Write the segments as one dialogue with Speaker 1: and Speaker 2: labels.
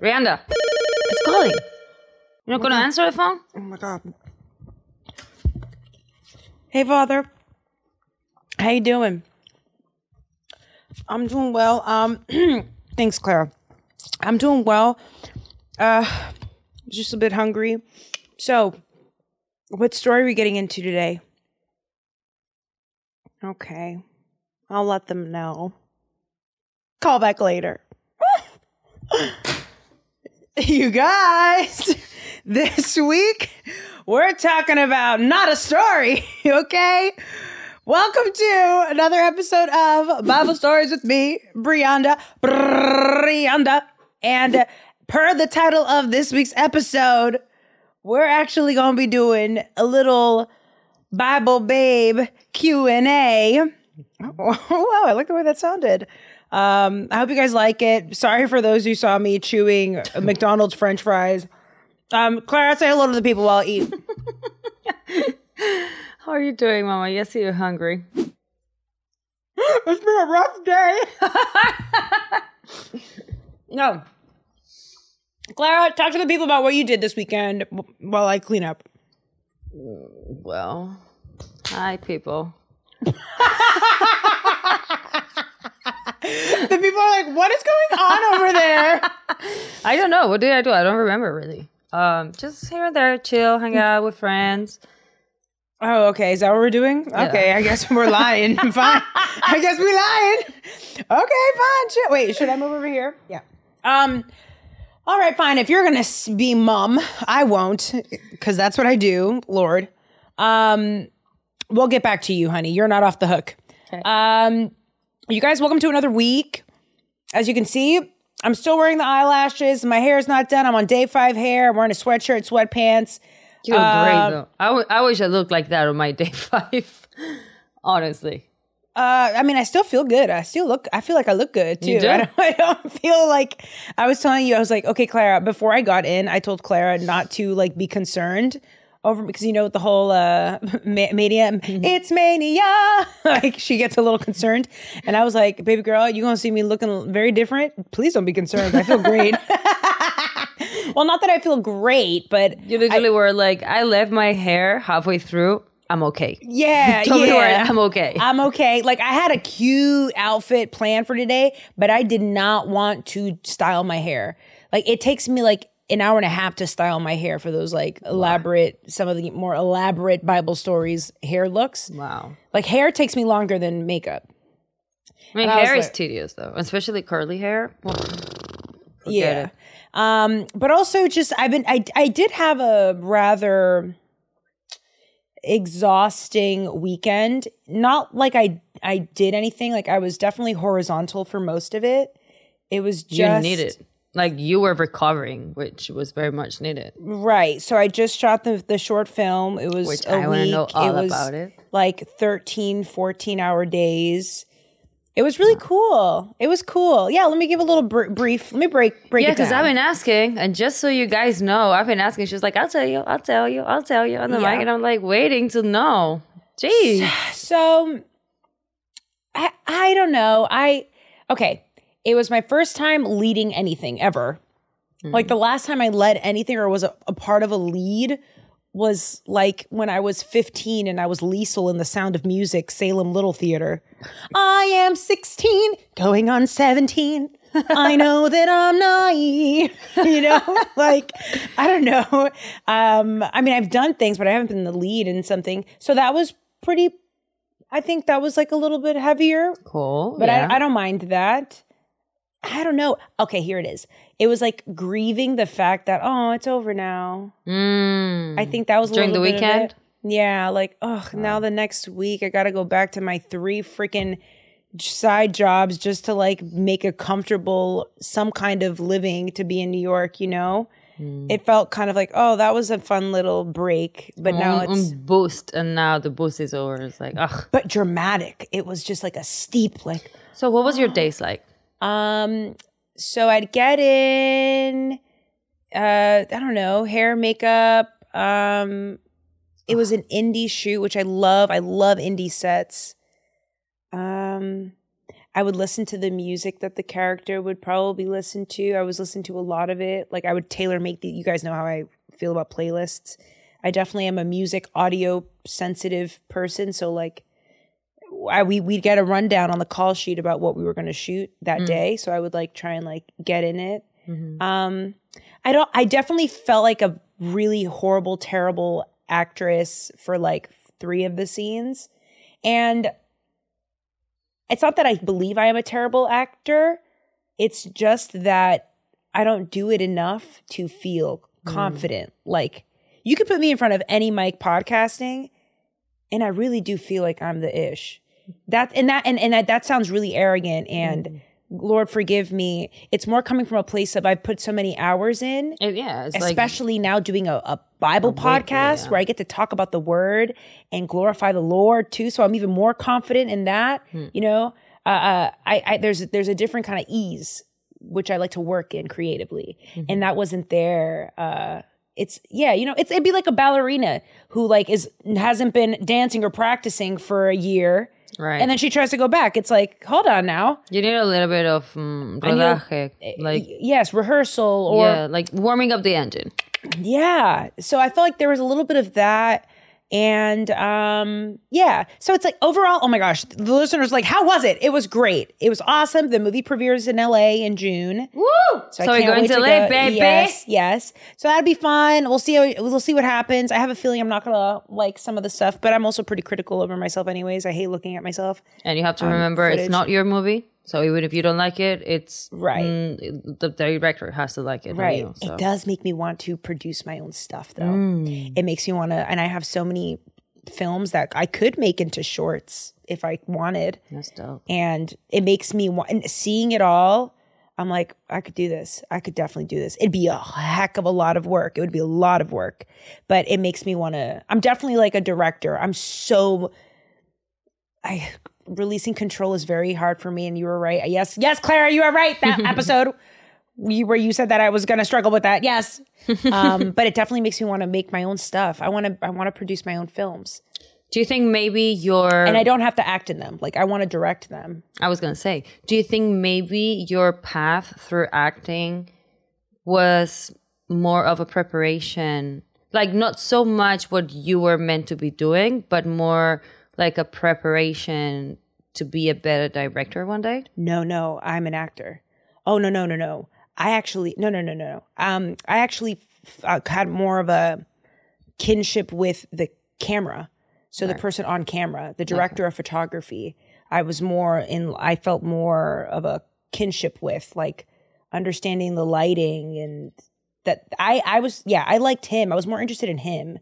Speaker 1: Rihanna, it's calling. You're not gonna answer the phone?
Speaker 2: Oh my god. Hey father. How you doing? I'm doing well. Um thanks, Clara. I'm doing well. Uh just a bit hungry. So what story are we getting into today? Okay. I'll let them know. Call back later. you guys, this week we're talking about not a story, okay? Welcome to another episode of Bible Stories with me, Brianda. Brianda. And per the title of this week's episode, we're actually going to be doing a little Bible Babe Q&A. Oh, wow, I like the way that sounded. Um, I hope you guys like it. Sorry for those who saw me chewing McDonald's French fries. Um, Clara, say hello to the people while I eat.
Speaker 1: How are you doing, Mama? Yes, you're hungry.
Speaker 2: it's been a rough day. no. Clara, talk to the people about what you did this weekend while I clean up.
Speaker 1: Well, hi, people.
Speaker 2: The people are like, what is going on over there?
Speaker 1: I don't know. What did I do? I don't remember really. Um, just here and there, chill, hang out with friends.
Speaker 2: Oh, okay. Is that what we're doing? Okay, I guess we're lying. fine. I guess we're lying. Okay, fine. Shit. Wait, should I move over here? Yeah. Um. All right, fine. If you're gonna be mum, I won't, because that's what I do. Lord. Um. We'll get back to you, honey. You're not off the hook.
Speaker 1: Okay.
Speaker 2: Um. You guys, welcome to another week. As you can see, I'm still wearing the eyelashes. My hair is not done. I'm on day five hair. I'm wearing a sweatshirt, sweatpants.
Speaker 1: You look
Speaker 2: Um,
Speaker 1: great though. I, w- I wish I looked like that on my day five. Honestly.
Speaker 2: Uh, I mean, I still feel good. I still look. I feel like I look good too.
Speaker 1: You do?
Speaker 2: I, don't, I don't feel like I was telling you. I was like, okay, Clara. Before I got in, I told Clara not to like be concerned over because you know the whole uh ma- mania.
Speaker 1: Mm-hmm.
Speaker 2: It's mania. like she gets a little concerned, and I was like, baby girl, you gonna see me looking very different. Please don't be concerned. I feel great. well, not that I feel great, but
Speaker 1: You literally were like, I left my hair halfway through. I'm okay.
Speaker 2: yeah,
Speaker 1: Tell me where
Speaker 2: yeah.
Speaker 1: I'm okay.
Speaker 2: I'm okay. Like I had a cute outfit planned for today, but I did not want to style my hair. Like it takes me like an hour and a half to style my hair for those like elaborate, some of the more elaborate Bible stories hair looks.
Speaker 1: wow.
Speaker 2: Like hair takes me longer than makeup.
Speaker 1: I mean,
Speaker 2: I was
Speaker 1: hair is
Speaker 2: like-
Speaker 1: tedious though, especially curly hair.
Speaker 2: Yeah. Um, but also just I've been I I did have a rather exhausting weekend. Not like I I did anything. Like I was definitely horizontal for most of it. It was just
Speaker 1: You need it. Like you were recovering, which was very much needed.
Speaker 2: Right. So I just shot the the short film. It was
Speaker 1: Which
Speaker 2: a
Speaker 1: I
Speaker 2: week.
Speaker 1: know all
Speaker 2: it was
Speaker 1: about it.
Speaker 2: Like 13, 14 hour days. It was really cool. It was cool. Yeah, let me give a little br- brief. Let me break break
Speaker 1: Yeah,
Speaker 2: it down.
Speaker 1: because I've been asking, and just so you guys know, I've been asking. She's like, "I'll tell you, I'll tell you, I'll tell you," on the
Speaker 2: Yeah.
Speaker 1: mic, and I'm like waiting to know. Jeez,
Speaker 2: So I I don't know. I okay. It was my first time leading anything ever. Like the last time I led anything or was a, a part of a lead was like when I was 15 and I was Liesel in The Sound of Music, Salem Little Theater. I am 16, going on 17. I know that I'm naive. You know, like I don't know. Um, I mean, I've done things, but I haven't been the lead in something. So that was pretty. I think that was like a little bit heavier,
Speaker 1: cool.
Speaker 2: but
Speaker 1: yeah.
Speaker 2: I, I don't mind that. I don't know. Okay, here it is. It was like grieving the fact that oh, it's over now.
Speaker 1: Mm.
Speaker 2: I think that was
Speaker 1: During the
Speaker 2: little bit of
Speaker 1: weekend?
Speaker 2: Yeah, like oh, now the next week I got to go back to my three freaking side jobs just to like make a comfortable some kind of living to be in New York. You know, it felt kind of like oh, that was a fun little break, but now it's
Speaker 1: un boost, and now the boost is over. It's like, ugh.
Speaker 2: but dramatic. It was just like a steep like
Speaker 1: So, what was your days like?
Speaker 2: Um, so I'd get in, uh, I don't know, hair, makeup. Um, it was an indie shoot, which I love. I love indie sets. Um, I would listen to the music that the character would probably listen to. I was listening to a lot of it. Like I would tailor make the. You guys know how I feel about playlists. I definitely am a music audio sensitive person. So like, I, we we'd get a rundown on the call sheet about what we were going to shoot that mm. day. So I would like try and like get in it. Mm-hmm. Um, I don't. I definitely felt like a really horrible, terrible actress for like three of the scenes, and it's not that I believe I am a terrible actor. It's just that I don't do it enough to feel mm. confident. Like you could put me in front of any mic podcasting, and I really do feel like I'm the ish. That and that and, and that, that sounds really arrogant and Lord forgive me. It's more coming from a place of I've put so many hours in
Speaker 1: It- yeah, it's like
Speaker 2: especially now doing a, a Bible podcast
Speaker 1: yeah.
Speaker 2: where I get to talk about the word and glorify the Lord too. So I'm even more confident in that.
Speaker 1: Hmm.
Speaker 2: You know, uh, uh, I, I there's there's a different kind of ease which I like to work in creatively,
Speaker 1: Mm-hmm.
Speaker 2: and that wasn't there. Uh, it's yeah, you know, it's it'd be like a ballerina who like is hasn't been dancing or practicing for a year.
Speaker 1: Right.
Speaker 2: And then she tries to go back. It's like, hold on now.
Speaker 1: you need a little bit of um,
Speaker 2: need a-
Speaker 1: like
Speaker 2: yes, rehearsal or
Speaker 1: yeah, like warming up the engine.
Speaker 2: Yeah. So I felt like there was a little bit of that. And um, yeah. So it's like overall, oh my gosh, the listeners like, how was it? It was great. It was awesome. The movie premieres in LA in June.
Speaker 1: Woo! So,
Speaker 2: I
Speaker 1: we're going to LA,
Speaker 2: go-
Speaker 1: baby.
Speaker 2: Yes, yes. So that'd be fun. We'll see. How, we'll see what happens. I have a feeling I'm not gonna like some of the stuff, but I'm also pretty critical over myself, anyways. I hate looking at myself.
Speaker 1: And you have to remember,
Speaker 2: footage.
Speaker 1: it's not your movie. So even if you don't like it, it's
Speaker 2: Right.
Speaker 1: mm, the director has to like it.
Speaker 2: Right.
Speaker 1: you, so.
Speaker 2: It does make me want to produce my own stuff, though.
Speaker 1: Mm.
Speaker 2: It makes me want to, and I have so many films that I could make into shorts if I wanted.
Speaker 1: That's dope.
Speaker 2: and it makes me want and seeing it all i'm like i could do this i could definitely do this it'd be a heck of a lot of work it would be a lot of work but it makes me want to i'm definitely like a director i'm so i releasing control is very hard for me and you were right. Yes yes clara you are right. That episode where you said that i was going to struggle with that. Yes. Um, but it definitely makes me want to make my own stuff. I want to i want to produce my own films.
Speaker 1: Do you think maybe your
Speaker 2: and i don't have to act in them. Like i want to direct them.
Speaker 1: I was gonna say, do you think maybe your path through acting was more of a preparation? Like not so much what you were meant to be doing, but more like a preparation to be a better director one day?
Speaker 2: no, no, I'm an actor. Oh, no, no, no, no. I actually, no, no, no, no. Um, I actually uh, had more of a kinship with the camera. So the person on camera, the director of photography, I was more in, I felt more of a kinship with, like understanding the lighting and that I, I was, yeah, I liked him. I was more interested in him.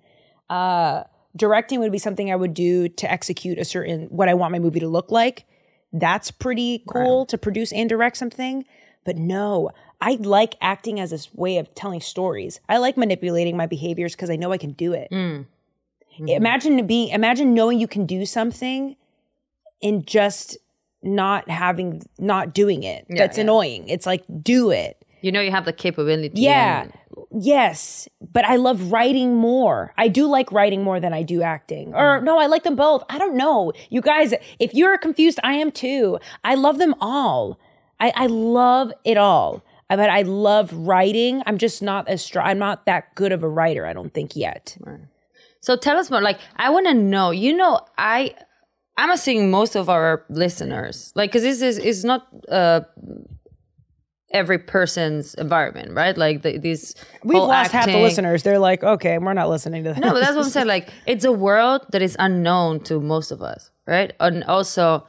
Speaker 2: Uh, directing would be something I would do to execute a certain, what I want my movie to look like that's pretty cool to produce and direct something. But no, I like acting as this way of telling stories. I like manipulating my behaviors because I know I can do it. Mm. Mm-hmm. Imagine being, imagine knowing you can do something and just not having, not doing it. That's
Speaker 1: yeah.
Speaker 2: annoying. It's like, do it.
Speaker 1: You know you have the capability.
Speaker 2: Yeah.
Speaker 1: and-
Speaker 2: Yes. But I love writing more. I do like writing more than I do acting. Or no, I like them both. I don't know. You guys, if you're confused, I am too. I love them all. I, I love it all. I- But I love writing. I'm just not as strong. I'm not that good of a writer, I don't think yet.
Speaker 1: So tell us more. Like, I want to know. You know, I I'm assuming most of our listeners, like, because this is is not uh every person's environment, right? Like the, these
Speaker 2: We've lost half the listeners. They're like, okay, we're not listening to that.
Speaker 1: No, but that's what I'm saying. Like, it's a world that is unknown to most of us, right? And also,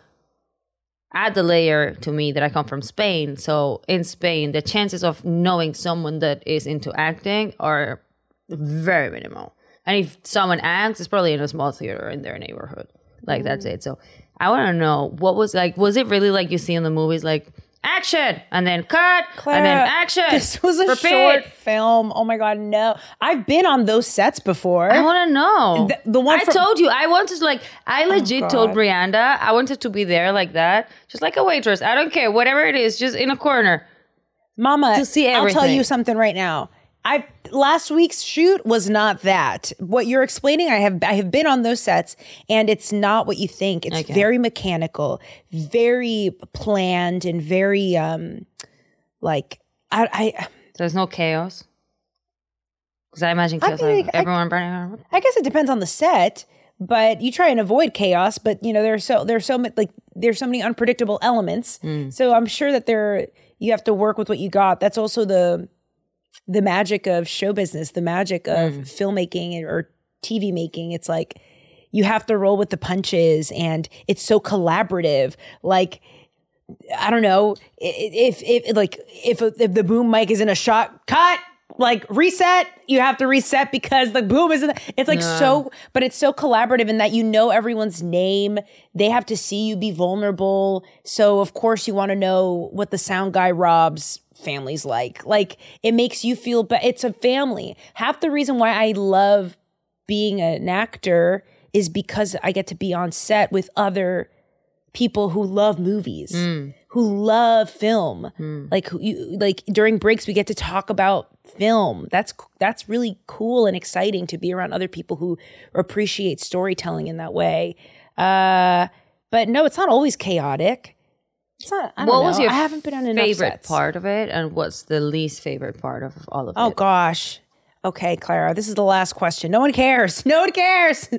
Speaker 1: add the layer to me that I come from Spain. So in Spain, the chances of knowing someone that is into acting are very minimal. And if someone acts, it's probably in a small theater in their neighborhood. Like that's mm. it. So I want to know what was like. Was it really like you see in the movies, like action and then cut and then action?
Speaker 2: This was a
Speaker 1: repeat?
Speaker 2: short film. Oh my god, no! I've been on those sets before.
Speaker 1: I want to know.
Speaker 2: The- the one
Speaker 1: I
Speaker 2: from- Oh,
Speaker 1: told you I wanted to like. I oh legit told
Speaker 2: God.
Speaker 1: Brianda I wanted to be there like that, just like a waitress. I don't care, whatever it is, just in a corner.
Speaker 2: Mama,
Speaker 1: To see
Speaker 2: I'll tell you something right now. I last week's shoot was not that. What you're explaining, I have I have been on those sets, and it's not what you think. It's
Speaker 1: Okay.
Speaker 2: very mechanical, very planned, and very um, like I, I
Speaker 1: There's no chaos. Because I imagine
Speaker 2: I mean,
Speaker 1: like
Speaker 2: I-
Speaker 1: everyone burning. around.
Speaker 2: I guess it depends on the set, but you try and avoid chaos. But you know, there's so there's so many like there's so many unpredictable elements. So I'm sure that there you have to work with what you got. That's also the the magic of show business, the magic of mm. filmmaking or TV making. It's like you have to roll with the punches, and it's so collaborative. Like. I don't know if if like if if the boom mic is in a shot cut like reset you have to reset because the boom is in the, it's like so but it's so collaborative in that you know everyone's name they have to see you be vulnerable so of course you want to know what the sound guy Rob's family's like like it makes you feel but it's a family half the reason why I love being an actor is because I get to be on set with other people who love movies, who love film. Like you like during breaks we get to talk about film. That's that's really cool and exciting to be around other people who appreciate storytelling in that way. Uh but no, it's not always chaotic. It's not I don't
Speaker 1: What
Speaker 2: know.
Speaker 1: was your
Speaker 2: I haven't been on enough
Speaker 1: favorite
Speaker 2: sets.
Speaker 1: part of it, and what's the least favorite part of all of
Speaker 2: Oh
Speaker 1: it?
Speaker 2: Oh gosh. Okay, Clara, this is the last question. No one cares. No one cares.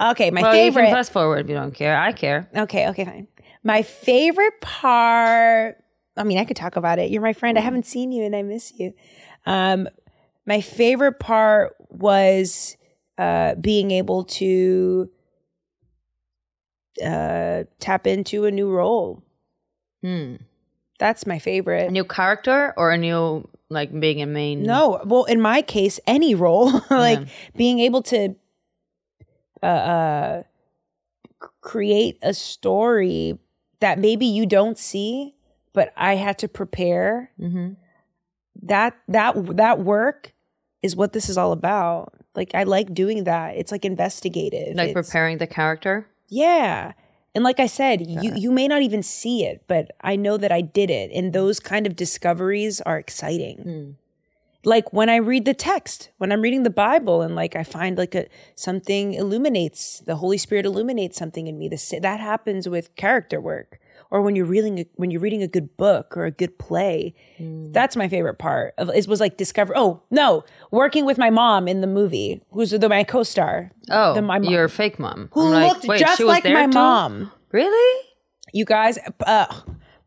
Speaker 2: okay, my
Speaker 1: Well, you
Speaker 2: favorite.
Speaker 1: can fast forward if you don't care. I care.
Speaker 2: Okay, okay, fine. My favorite part. I mean, I could talk about it. You're my friend. I haven't seen you and I miss you. Um, my favorite part was uh, being able to uh, tap into a new role.
Speaker 1: Hmm.
Speaker 2: That's my favorite.
Speaker 1: A new character or a new like being a main?
Speaker 2: No, well, in my case, any role, like
Speaker 1: Yeah.
Speaker 2: being able to uh, uh, create a story that maybe you don't see, but I had to prepare.
Speaker 1: Mhm.
Speaker 2: That that that work is what this is all about. Like I like doing that. It's like investigative.
Speaker 1: like
Speaker 2: It's-
Speaker 1: preparing the character.
Speaker 2: yeah. And like I said, you you may not even see it, but I know that I did it. And those kind of discoveries are exciting. Hmm. Like when I read the text, when I'm reading the Bible and like I find like a something illuminates, the Holy Spirit illuminates something in me. The, that happens with character work. Or when you're reading a, when you're reading a good book or a good play, that's my favorite part. Of it was like discover. Oh no, working with my mom in the movie, who's the, my co-star.
Speaker 1: Oh,
Speaker 2: the, my mom,
Speaker 1: your fake mom.
Speaker 2: who
Speaker 1: I'm like,
Speaker 2: looked
Speaker 1: wait,
Speaker 2: just like my
Speaker 1: too?
Speaker 2: mom.
Speaker 1: Really?
Speaker 2: You guys, uh,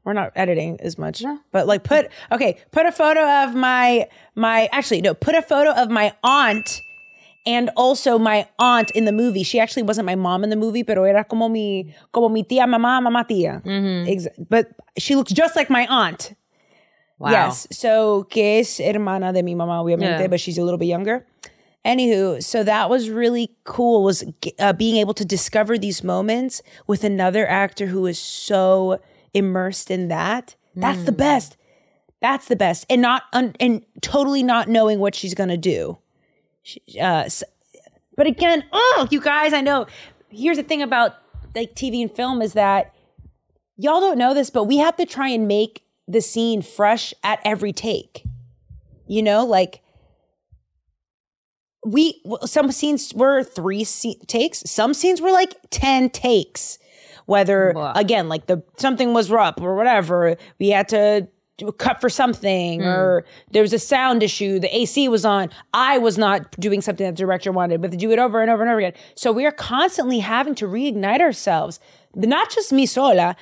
Speaker 2: we're not editing as much, but like put okay, put a photo of my my actually no, put a photo of my aunt and also my aunt in the movie. She actually wasn't my mom in the movie, pero era como mi como mi tía, mamá, mamá tía. Ex- but she looks just like my aunt.
Speaker 1: Wow.
Speaker 2: Yes. So, que es hermana de mi mamá, obviamente,
Speaker 1: Yeah.
Speaker 2: but she's a little bit younger. Anywho, so that was really cool. Was uh, being able to discover these moments with another actor who is so immersed in that. That's the best. That's the best, and not un- and totally not knowing what she's gonna do. Uh, but again, oh, you guys, I know. Here's the thing about like TV and film is that y'all don't know this, but we have to try and make the scene fresh at every take. You know, like we some scenes were three se- takes, some scenes were like 10 takes. Whether
Speaker 1: Wow.
Speaker 2: again, like the something was rough or whatever, we had to cut for something, hmm. or there was a sound issue, the AC was on, I was not doing something that the director wanted, but to do it over and over and over again. So we are constantly having to reignite ourselves. Not just me sola,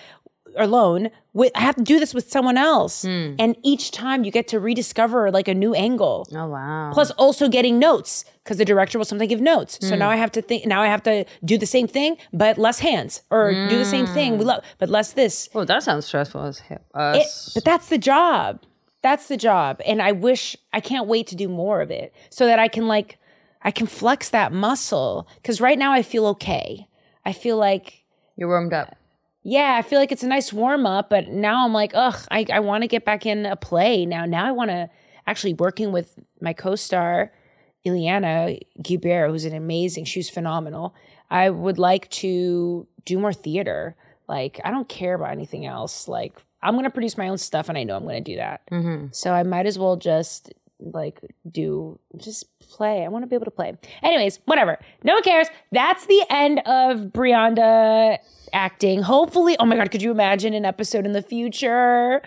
Speaker 2: alone with I have to do this with someone else. And each time you get to rediscover like a new angle.
Speaker 1: Oh wow.
Speaker 2: Plus also getting notes because the director will sometimes give notes. So now I have to think now I have to do the same thing but less hands or do the same thing we love but less this.
Speaker 1: oh, that sounds stressful as hell. Uh,
Speaker 2: It, but that's the job. That's the job. And I wish I can't wait to do more of it so that I can like I can flex that muscle cuz right now I feel okay. I feel like
Speaker 1: you're warmed up.
Speaker 2: Yeah, I feel like it's a nice warm up, but now I'm like, ugh, I, I want to get back in a play now. Now I want to actually working with my co-star Ileana Guibert, who's an amazing, she's phenomenal. I would like to do more theater. Like I don't care about anything else. Like I'm gonna produce my own stuff, and I know I'm gonna do that. Mm-hmm. So I might as well just like do just play. I want to be able to play. Anyways, whatever. No one cares. That's the end of Brianda acting. Hopefully, oh my god, could you imagine an episode in the future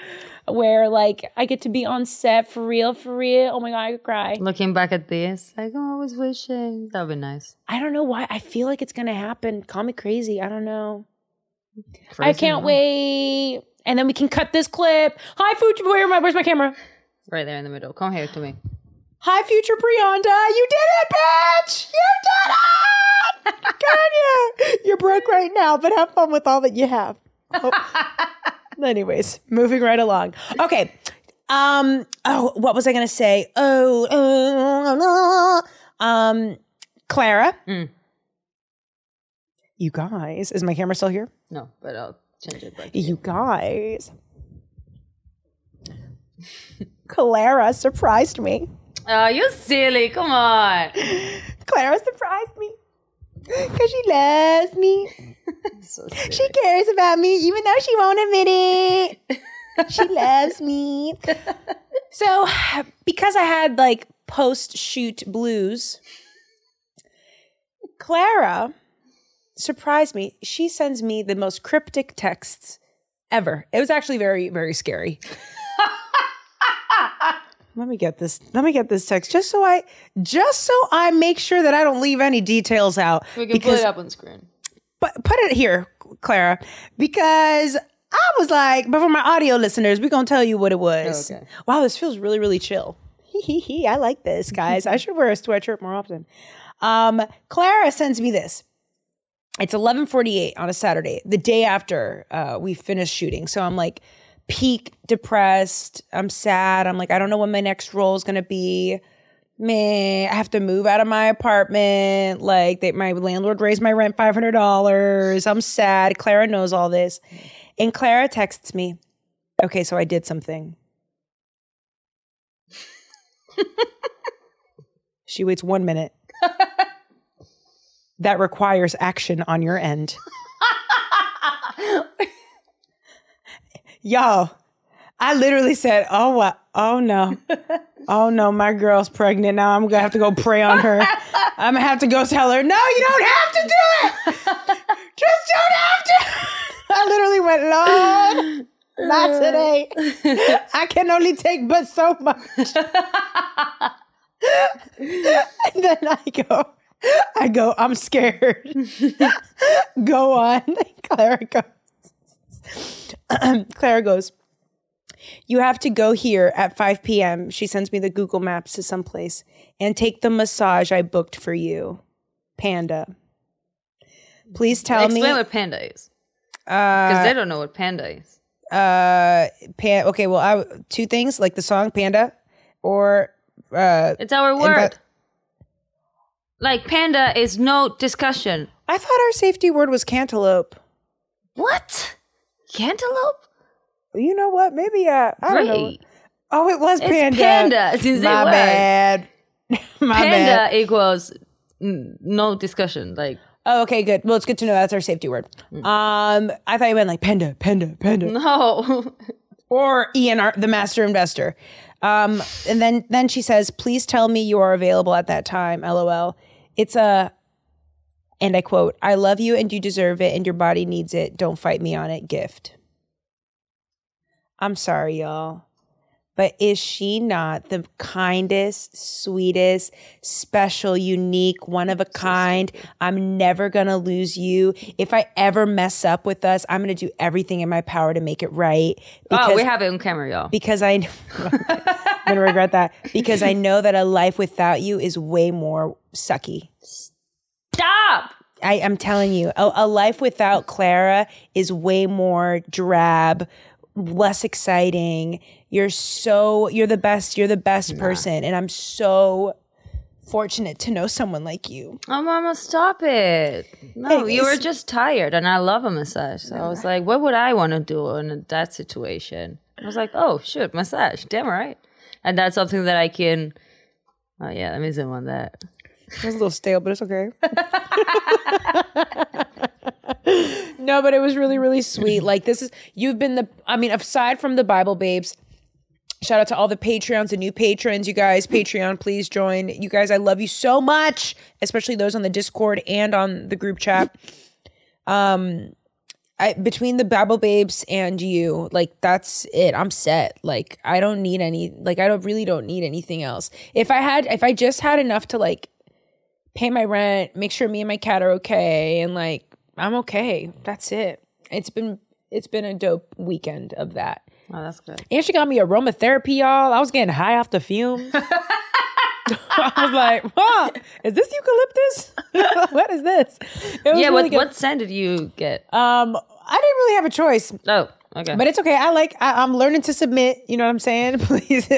Speaker 2: where like I get to be on set for real, for real? Oh my god, I could cry.
Speaker 1: Looking back at this, like, oh, I was wishing. That would be nice.
Speaker 2: I don't know why. I feel like it's gonna happen. Call me crazy. I don't know. I can't wait. And then we can cut this clip. Hi, Future. Where I? Where's my camera?
Speaker 1: Right there in the middle. Come here to me.
Speaker 2: Hi, Future Brianda. You did it, bitch. You did it. Can you? You're broke right now, but have fun with all that you have. Oh. Anyways, moving right along. Okay. Um. Oh, what was I gonna say? Oh. uh, um. Clara.
Speaker 1: Mm.
Speaker 2: You guys, is my camera still here?
Speaker 1: No, but I'll change it back.
Speaker 2: You guys. Clara surprised me.
Speaker 1: Oh, you silly. Come on.
Speaker 2: Clara surprised me. Because she loves me.
Speaker 1: So.
Speaker 2: She cares about me, even though she won't admit it. She loves me. So, because I had like post shoot blues, Clara surprised me. She sends me the most cryptic texts ever. It was actually very, very scary. Let me get this. Let me get this text just so I just so I make sure that I don't leave any details out.
Speaker 1: we can put it up on screen.
Speaker 2: But put it here, Clara, because I was like, but for my audio listeners, we're gonna tell you what it was.
Speaker 1: Okay.
Speaker 2: Wow, this feels really, really chill. Hee hee hee. I like this, guys. I should wear a sweatshirt more often. Um, Clara sends me this. It's 11:48 on a Saturday, the day after uh, we finished shooting. So I'm like peak depressed. I'm sad. I'm like, I don't know when my next role is gonna be. Man, I have to move out of my apartment. Like, they, my landlord raised my rent five hundred dollars. I'm sad. Clara knows all this, and Clara texts me. Okay, so I did something. she waits one minute. that requires action on your end. Y'all, I literally said, "Oh what? Oh no, oh no, my girl's pregnant now. I'm gonna have to go pray on her. I'm gonna have to go tell her, no, you don't have to do it. Just don't have to." I literally went, Lord, not today. I can only take but so much. and then I go, I go, I'm scared. go on. Clara goes. Clara goes, You have to go here at 5 p.m. She sends me the Google Maps to someplace and take the massage I booked for you. Panda. Please tell
Speaker 1: Explain
Speaker 2: me.
Speaker 1: what panda is.
Speaker 2: Uh,
Speaker 1: Because they don't know what panda is.
Speaker 2: uh, pan- okay, well, I, two things like the song Panda or uh,
Speaker 1: It's our word. like panda is no discussion.
Speaker 2: I thought our safety word was cantaloupe.
Speaker 1: What? Cantaloupe?
Speaker 2: You know what? Maybe uh, I don't know. Oh, it was
Speaker 1: It's
Speaker 2: panda.
Speaker 1: panda, since
Speaker 2: My bad. My
Speaker 1: Panda
Speaker 2: bad.
Speaker 1: equals mm, no discussion. Like
Speaker 2: Oh, okay, good. Well, it's good to know that's our safety word. Um, I thought you meant like panda, panda, panda,
Speaker 1: no.
Speaker 2: or Ian, the master investor. Um, and then then she says, "Please tell me you are available at that time." LOL. It's a, and I quote, "I love you and you deserve it, and your body needs it. Don't fight me on it." Gift. I'm sorry, y'all. But is she not the kindest, sweetest, special, unique, one of a kind? I'm never going to lose you. If I ever mess up with us, I'm going to do everything in my power to make it right.
Speaker 1: oh, we have it on camera, y'all.
Speaker 2: because I I'm going to regret that because I know that a life without you is way more sucky.
Speaker 1: Stop.
Speaker 2: I, am telling you, a, a life without Clara is way more drab, less exciting. You're so you're the best. You're the best person, and I'm so fortunate to know someone like you.
Speaker 1: Oh, mama, stop it. No, you were just tired, and I love a massage. So I was like, what would I want to do in that situation? I was like, oh, shoot, massage. Damn right. And that's something that I can. Oh, yeah, let me zoom on that.
Speaker 2: It was a little stale, but it's okay. no, but it was really, really sweet. Like this is you've been the. I mean, aside from the Bible babes, Shout out to all the Patreons and new patrons, you guys. Patreon, please join. You guys, I love you so much, especially those on the Discord and on the group chat. Um, I, between the Bible Babes and you, like that's it. I'm set. Like I don't need any. Like I don't really don't need anything else. If I had, if I just had enough to like pay my rent, make sure me and my cat are okay, and like I'm okay. That's it. It's been it's been a dope weekend of that.
Speaker 1: Oh, that's good.
Speaker 2: And she got me aromatherapy, y'all. I was getting high off the fumes. I was like, huh, is this eucalyptus? what is this? It was
Speaker 1: Yeah,
Speaker 2: really
Speaker 1: what,
Speaker 2: good.
Speaker 1: what scent did you get?
Speaker 2: Um, I didn't really have a choice.
Speaker 1: Oh, okay.
Speaker 2: But it's okay. I like. I, I'm learning to submit. You know what I'm saying? Please.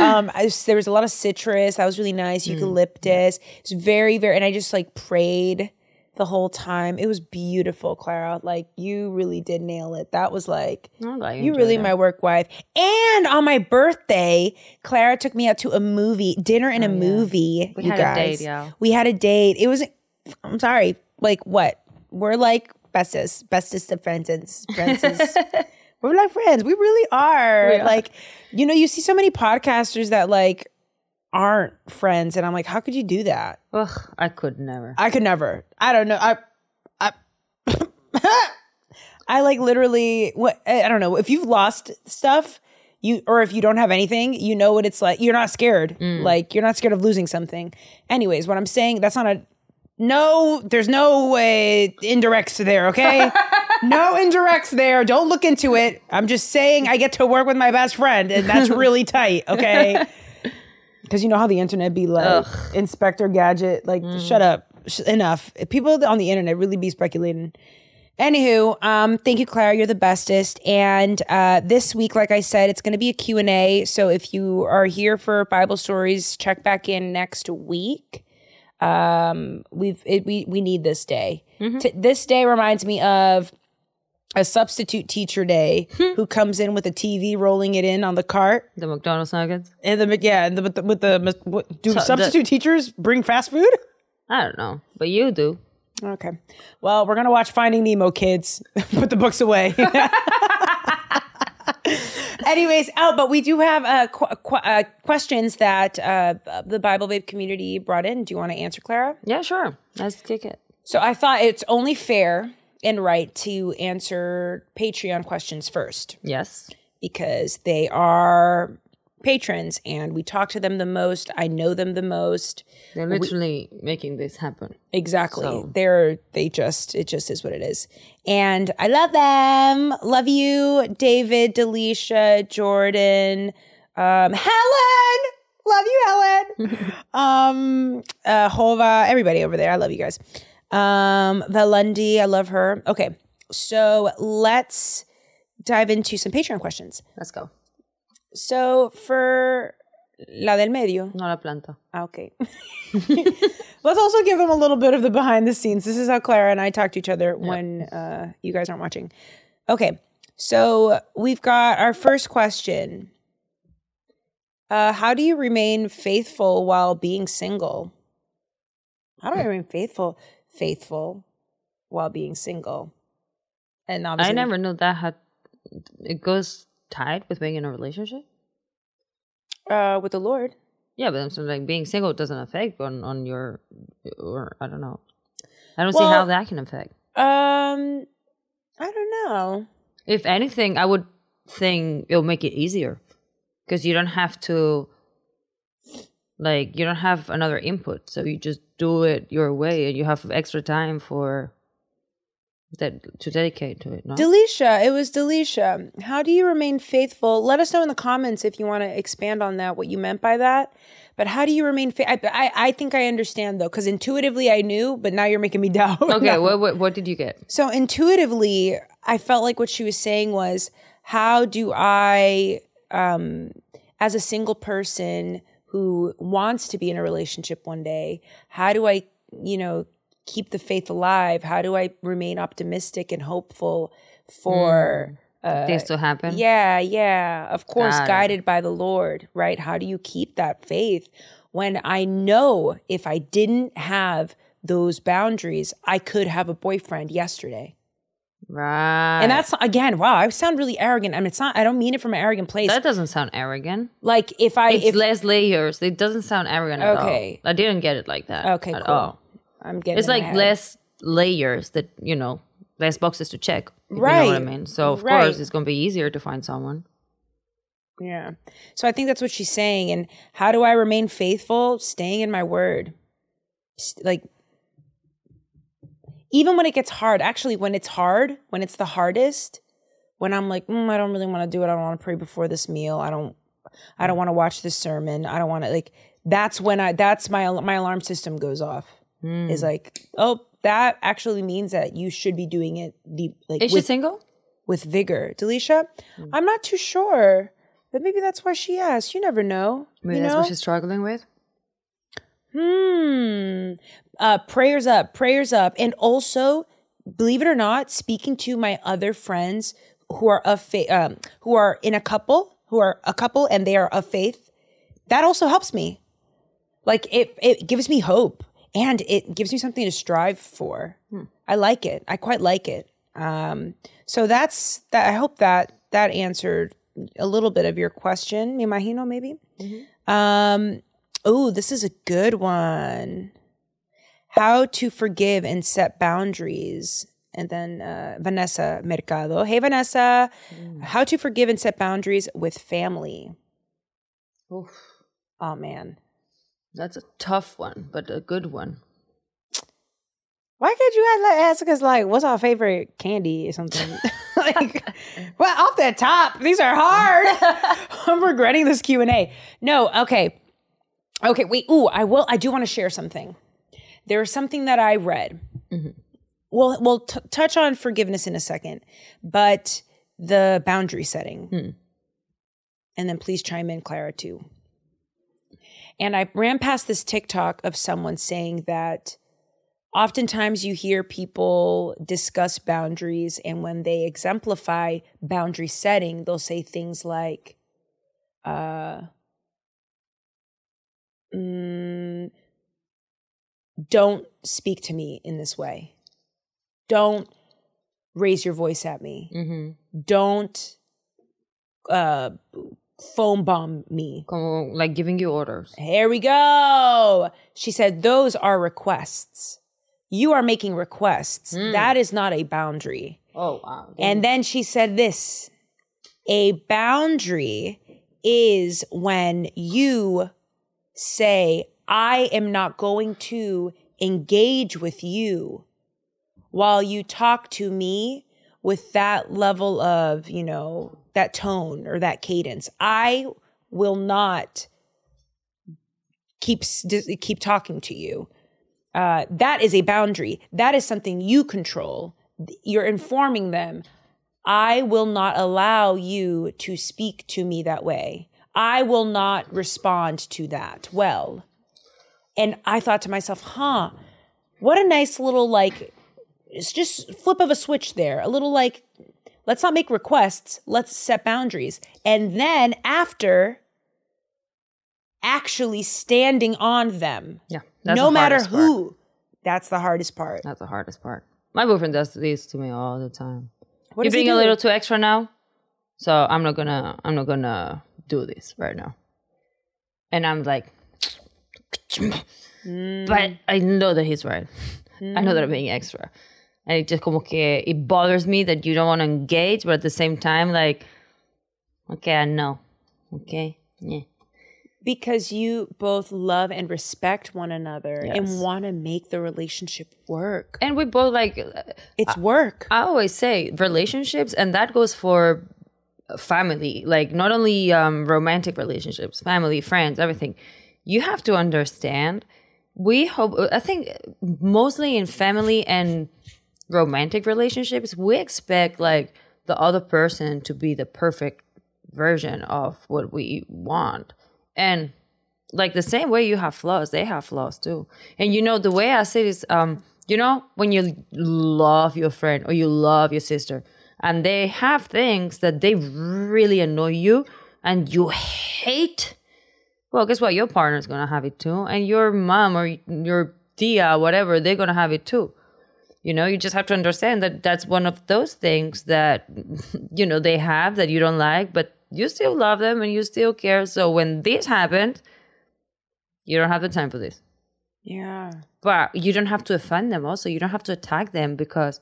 Speaker 2: um, I just- there was a lot of citrus. That was really nice. Eucalyptus. It's very, very. And I just like prayed the whole time. It was beautiful, Clara. Like you really did nail it. That was like
Speaker 1: you
Speaker 2: you really my work wife. And on my birthday, Clara took me out to a movie, dinner and a movie.
Speaker 1: We
Speaker 2: you
Speaker 1: had a date, yeah.
Speaker 2: We had a date. It was. I'm sorry. Like what? We're like bestest, bestest of friends and friends. We're like friends. We really are.
Speaker 1: We are.
Speaker 2: Like, you know, you see so many podcasters that like aren't friends, and I'm like, how could you do that?
Speaker 1: Ugh, I could never.
Speaker 2: I could never. I don't know. I, I, I like literally. What I I don't know. If you've lost stuff, you or if you don't have anything, you know what it's like. You're not scared. Mm. Like you're not scared of losing something. Anyways, what I'm saying that's not a. No, there's no way indirects there. Okay, no indirects there. Don't look into it. I'm just saying I get to work with my best friend, and that's really tight. Okay. Because you know how the internet be like Inspector Gadget, like shut up, Sh- enough. People on the internet really be speculating. Anywho, um, thank you, Clara. You're the bestest. And uh, this week, like I said, it's going to be a Q&A. So if you are here for Bible stories, check back in next week. Um, we've it, we we need this day. T- this day reminds me of a substitute teacher day who comes in with a TV rolling it in on the cart.
Speaker 1: The McDonald's nuggets?
Speaker 2: And the yeah, and the, with the, with the what, do
Speaker 1: So the-
Speaker 2: substitute teachers bring fast food?
Speaker 1: I don't know, but you do.
Speaker 2: Okay. Well, we're gonna watch Finding Nemo, kids. Put the books away. Anyways, oh, but we do have uh, qu- qu- uh, questions that uh, the Bible Babe community brought in. Do you want to answer, Clara?
Speaker 1: Yeah, sure. Let's kick it.
Speaker 2: So I thought it's only fair and right to answer Patreon questions first
Speaker 1: Yes.
Speaker 2: because they are patrons and we talk to them the most. I know them the most.
Speaker 1: They're literally making this happen.
Speaker 2: Exactly.
Speaker 1: So-
Speaker 2: They're they just it just is what it is. And I love them. Love you, David, Delisha, Jordan, um, Helen. Love you, Helen. um, uh, Hova, everybody over there. I love you guys. Um, Valundi, I love her. Okay. So let's dive into some Patreon questions.
Speaker 1: Let's go.
Speaker 2: So for La del Medio.
Speaker 1: No la planta.
Speaker 2: Ah, Okay. Let's also give them a little bit of the behind the scenes. This is how Clara and I talk to each other when uh, you guys aren't watching. Okay. So we've got our first question. Uh, how do you remain faithful while being single? How do I remain faithful? Faithful while being single. And
Speaker 1: I never knew that had it goes tied with being in a relationship.
Speaker 2: uh, with the Lord.
Speaker 1: Yeah, but I'm saying like being single doesn't affect on on your or I don't know. I don't see how that can affect.
Speaker 2: Um, I don't know.
Speaker 1: If anything, I would think it'll make it easier because you don't have to like you don't have another input, so you just do it your way, and you have extra time for that to dedicate to it. No,
Speaker 2: Delisha, it was Delisha. How do you remain faithful? Let us know in the comments if you want to expand on that, what you meant by that. But how do you remain faithful? I, I, think I understand though, because intuitively I knew, but now you're making me doubt.
Speaker 1: okay,
Speaker 2: No.
Speaker 1: what, what what did you get?
Speaker 2: So intuitively, I felt like what she was saying was, how do I, um, as a single person who wants to be in a relationship one day, how do I, you know, keep the faith alive? How do I remain optimistic and hopeful for? Mm.
Speaker 1: Things uh, to happen.
Speaker 2: Yeah, yeah. Of course, guided by the Lord, right? How do you keep that faith when I know if I didn't have those boundaries, I could have a boyfriend yesterday?
Speaker 1: Right.
Speaker 2: And that's again, wow, I sound really arrogant. I mean, it's not. I don't mean it from an arrogant place.
Speaker 1: that doesn't sound arrogant.
Speaker 2: like if I
Speaker 1: It's
Speaker 2: if
Speaker 1: less layers. It doesn't sound arrogant at
Speaker 2: Okay.
Speaker 1: I didn't get it like that.
Speaker 2: okay,
Speaker 1: at
Speaker 2: cool.
Speaker 1: all.
Speaker 2: I'm getting.
Speaker 1: It's like less layers that you know, less boxes to check. if You know what I
Speaker 2: Right.
Speaker 1: mean? So of
Speaker 2: Right.
Speaker 1: course it's gonna be easier to find someone.
Speaker 2: Yeah. So I think that's what she's saying. And how do I remain faithful? Staying in my word. Like, even when it gets hard, actually, when it's hard, when it's the hardest, when I'm like, mm, I don't really want to do it. I don't want to pray before this meal. I don't, I don't want to watch this sermon. I don't want to like. That's when I. That's my my alarm system goes off. Is like, oh, that actually means that you should be doing it. The like
Speaker 1: Is she
Speaker 2: with,
Speaker 1: single?
Speaker 2: with vigor. Delisha, I'm not too sure, but maybe that's why she asked. You never know.
Speaker 1: Maybe
Speaker 2: you
Speaker 1: that's
Speaker 2: know?
Speaker 1: what she's struggling with.
Speaker 2: Hmm. Uh, prayers up, prayers up, and also, believe it or not, speaking to my other friends who are of faith, um, who are in a couple, who are a couple, and they are of faith. That also helps me. Like it, it gives me hope, and it gives me something to strive for. I like it. I quite like it. Um, so that's that. I hope that that answered a little bit of your question. Me imagino, maybe. Um, oh, this is a good one. How to forgive and set boundaries. And then uh, Vanessa Mercado. Hey, Vanessa. How to forgive and set boundaries with family.
Speaker 1: Oof,
Speaker 2: Oh, man.
Speaker 1: That's a tough one, but a good one.
Speaker 2: Why can't you ask, ask us, like, what's our favorite candy or something? like, well, off the top, these are hard. I'm regretting this Q&A. No, okay. Okay, wait. Ooh, I will. I do want to share something. There is something that I read. Mm-hmm. We'll we'll t- touch on forgiveness in a second, but the boundary setting, hmm. and then please chime in, Clara, too. And I ran past this TikTok of someone saying that oftentimes you hear people discuss boundaries, and when they exemplify boundary setting, they'll say things like, uh, mm, don't speak to me in this way. Don't raise your voice at me.
Speaker 1: Mm-hmm.
Speaker 2: Don't uh, foam bomb me.
Speaker 1: Como, like giving you orders.
Speaker 2: Here we go. She said, Those are requests. You are making requests. Hmm. That is not a boundary.
Speaker 1: Oh wow.
Speaker 2: And then she said this a boundary is when you say, I am not going to engage with you while you talk to me with that level of, you know, that tone or that cadence. I will not keep keep talking to you. Uh, that is a boundary. That is something you control. You're informing them. I will not allow you to speak to me that way. I will not respond to that well. And I thought to myself, huh, what a nice little like, it's just flip of a switch there. A little like, let's not make requests, let's set boundaries. And then after, actually standing on them,
Speaker 1: yeah. That's
Speaker 2: no
Speaker 1: the
Speaker 2: matter
Speaker 1: hardest part.
Speaker 2: who. That's the hardest part.
Speaker 1: That's the hardest part. My boyfriend does this to me all the time.
Speaker 2: What
Speaker 1: You're being a little too extra now, so I'm not gonna. I'm not gonna do this right now. And I'm like,
Speaker 2: Mm.
Speaker 1: but I know that he's right. I know that I'm being extra, and it just como que it bothers me that you don't want to engage, but at the same time, like, okay, I know, okay, yeah,
Speaker 2: because you both love and respect one another
Speaker 1: Yes.
Speaker 2: and want to make the relationship work.
Speaker 1: and we both like
Speaker 2: It's work.
Speaker 1: I always say relationships, and that goes for family, like not only um, romantic relationships, family, friends, everything. You have to understand. We hope, I think, mostly in family and romantic relationships, we expect like the other person to be the perfect version of what we want. And like the same way you have flaws, they have flaws too. And you know, the way I say this, um, you know, when you love your friend or you love your sister and they have things that they really annoy you and you hate, well, guess what? Your partner's gonna have it too. And your mom or your tia, whatever, they're gonna have it too. You know, you just have to understand that that's one of those things that, you know, they have that you don't like, but you still love them and you still care. So when this happened you don't have the time for this.
Speaker 2: Yeah.
Speaker 1: But you don't have to offend them also. You don't have to attack them because,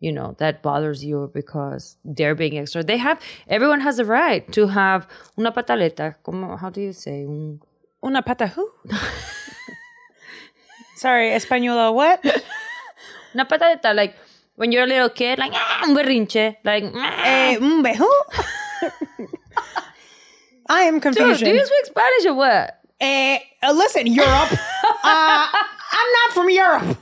Speaker 1: you know, that bothers you because they're being extra. They have, everyone has the right to have una pataleta. Como, how do you say?
Speaker 2: Una pata who? Sorry, española what?
Speaker 1: una pataleta, like when you're a little kid, like, ah, un berrinche. Like, ah.
Speaker 2: Eh, un bejo? I am
Speaker 1: Dude,
Speaker 2: confusion.
Speaker 1: do you speak Spanish or what?
Speaker 2: Eh, uh, listen, Europe. uh, I'm not from Europe.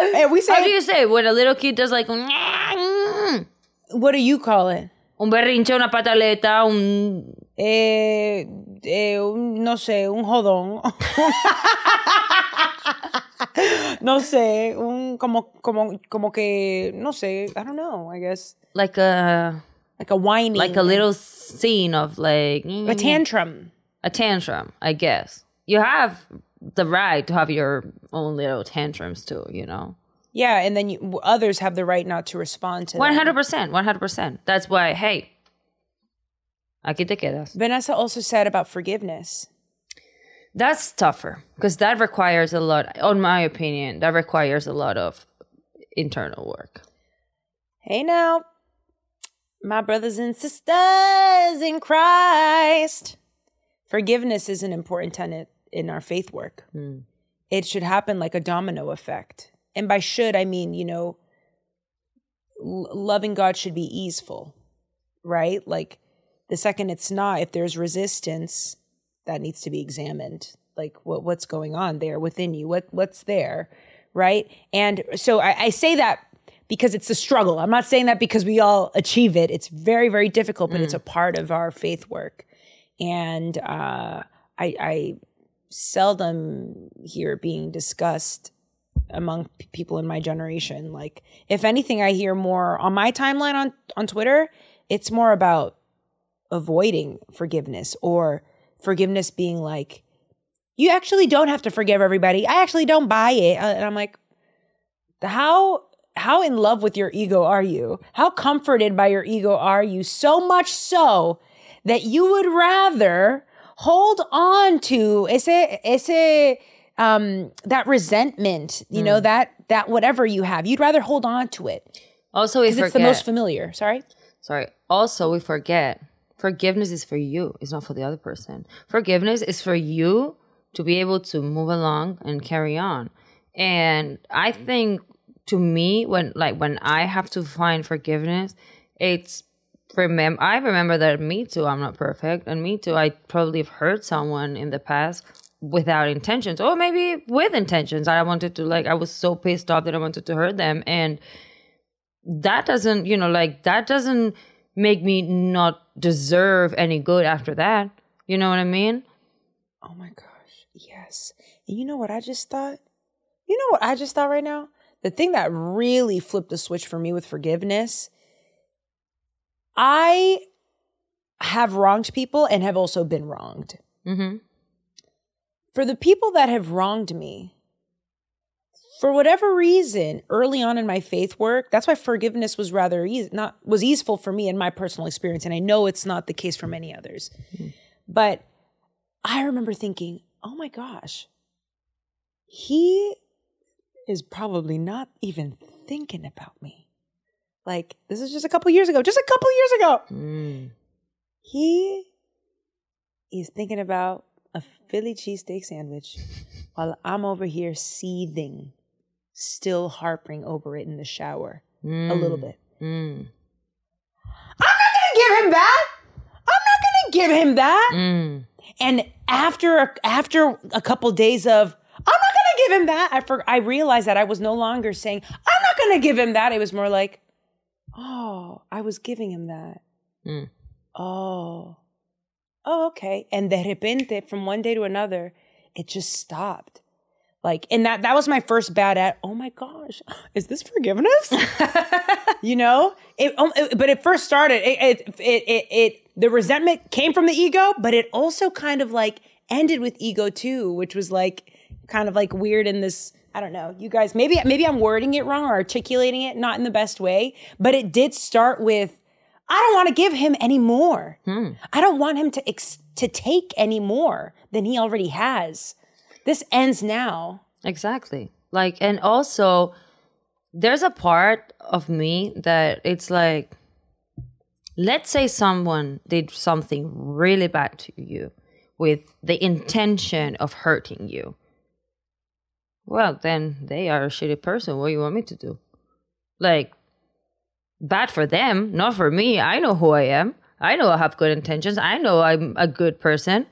Speaker 2: Eh, we
Speaker 1: How do
Speaker 2: say,
Speaker 1: you say when a little kid does like, "Ah, mm,"
Speaker 2: what do you call it?
Speaker 1: un berrinche, una pataleta, un.
Speaker 2: Eh, eh, un- no sé, un jodón. no sé, un como, como, como que, no sé, I don't know, I guess.
Speaker 1: Like a
Speaker 2: Like a whining.
Speaker 1: like a little scene of like
Speaker 2: a tantrum.
Speaker 1: a tantrum, I guess. You have the right to have your own little tantrums too, you know.
Speaker 2: Yeah, and then you, others have the right not to respond to
Speaker 1: One hundred percent, one hundred percent. That's why, hey, aquí te quedas.
Speaker 2: Vanessa also said about forgiveness.
Speaker 1: That's tougher because that requires a lot. On my opinion, that requires a lot of internal work.
Speaker 2: Hey now, my brothers and sisters in Christ. Forgiveness is an important tenet in our faith work. Hmm. It should happen like a domino effect. And by should, I mean, you know, l- loving God should be easeful, right? Like the second it's not, if there's resistance, that needs to be examined. Like what what's going on there within you? What what's there, right? And so I, I say that because it's a struggle. I'm not saying that because we all achieve it. It's very very difficult, but it's a part of our faith work. And uh, I, I seldom hear being discussed among p- people in my generation. Like, if anything, I hear more on my timeline on on Twitter. It's more about avoiding forgiveness or forgiveness being like, you actually don't have to forgive everybody. I actually don't buy it. Uh, And I'm like, how how in love with your ego are you? How comforted by your ego are you? So much so that you would rather hold on to ese ese um that resentment, you know, that that whatever you have. You'd rather hold on to it
Speaker 1: Also, we forget.
Speaker 2: it's the most familiar. Sorry.
Speaker 1: Sorry. Also, we forget forgiveness is for you. It's not for the other person. Forgiveness is for you to be able to move along and carry on. And I think to me, when like when I have to find forgiveness, it's remember. I remember that me too. I'm not perfect, and me too. I probably have hurt someone in the past without intentions, or maybe with intentions. I wanted to like. I was so pissed off that I wanted to hurt them, and that doesn't you know like that doesn't make me not deserve any good after that you know what i mean
Speaker 2: Oh my gosh. Yes. And you know what I just thought? You know what I just thought right now? The thing that really flipped the switch for me with forgiveness, I have wronged people and have also been wronged.
Speaker 1: mm-hmm.
Speaker 2: For the people that have wronged me, for whatever reason, early on in my faith work, that's why forgiveness was rather easy, not was easeful for me in my personal experience, and I know it's not the case for many others. But I remember thinking, "Oh my gosh, he is probably not even thinking about me." Like this is just a couple years ago, just a couple years ago.
Speaker 1: mm.
Speaker 2: He is thinking about a Philly cheesesteak sandwich while I'm over here seething, still harping over it in the shower a little bit.
Speaker 1: Mm.
Speaker 2: I'm not gonna give him that. I'm not gonna give him that.
Speaker 1: Mm.
Speaker 2: And after after a couple days of I'm not gonna give him that, I for, I realized that I was no longer saying I'm not gonna give him that. It was more like, oh, I was giving him that.
Speaker 1: Mm.
Speaker 2: Oh, oh, okay. And de repente, from one day to another, it just stopped. Like, and that that was my first bad at. Oh my gosh, is this forgiveness? you know, it, um, it- But it first started. It, it it it it the resentment came from the ego, but it also kind of like ended with ego too, which was like kind of like weird in this. I don't know, you guys. Maybe maybe I'm wording it wrong or articulating it not in the best way, but it did start with I don't want to give him any more. I don't want him to ex- to take any more than he already has. This ends now.
Speaker 1: Exactly. Like, and also, there's a part of me that it's like, let's say someone did something really bad to you with the intention of hurting you. Well, then they are a shitty person. What do you want me to do? Like, bad for them, not for me. I know who I am. I know I have good intentions. I know I'm a good person.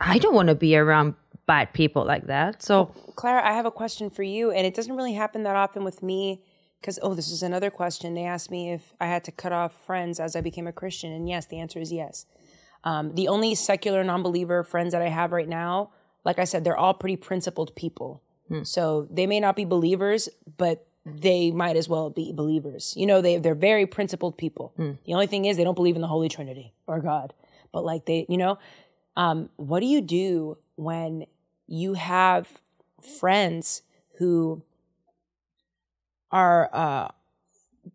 Speaker 1: I don't want to be around bad people like that. So,
Speaker 2: Clara, I have a question for you, and it doesn't really happen that often with me. Because oh, this is another question. They asked me if I had to cut off friends as I became a Christian, and yes, the answer is yes. Um, the only secular non-believer friends that I have right now, like I said, they're all pretty principled people. So they may not be believers, but they might as well be believers. You know, they they're very principled people. The only thing is they don't believe in the Holy Trinity or God. But like they, you know, um, what do you do when you have friends who are uh,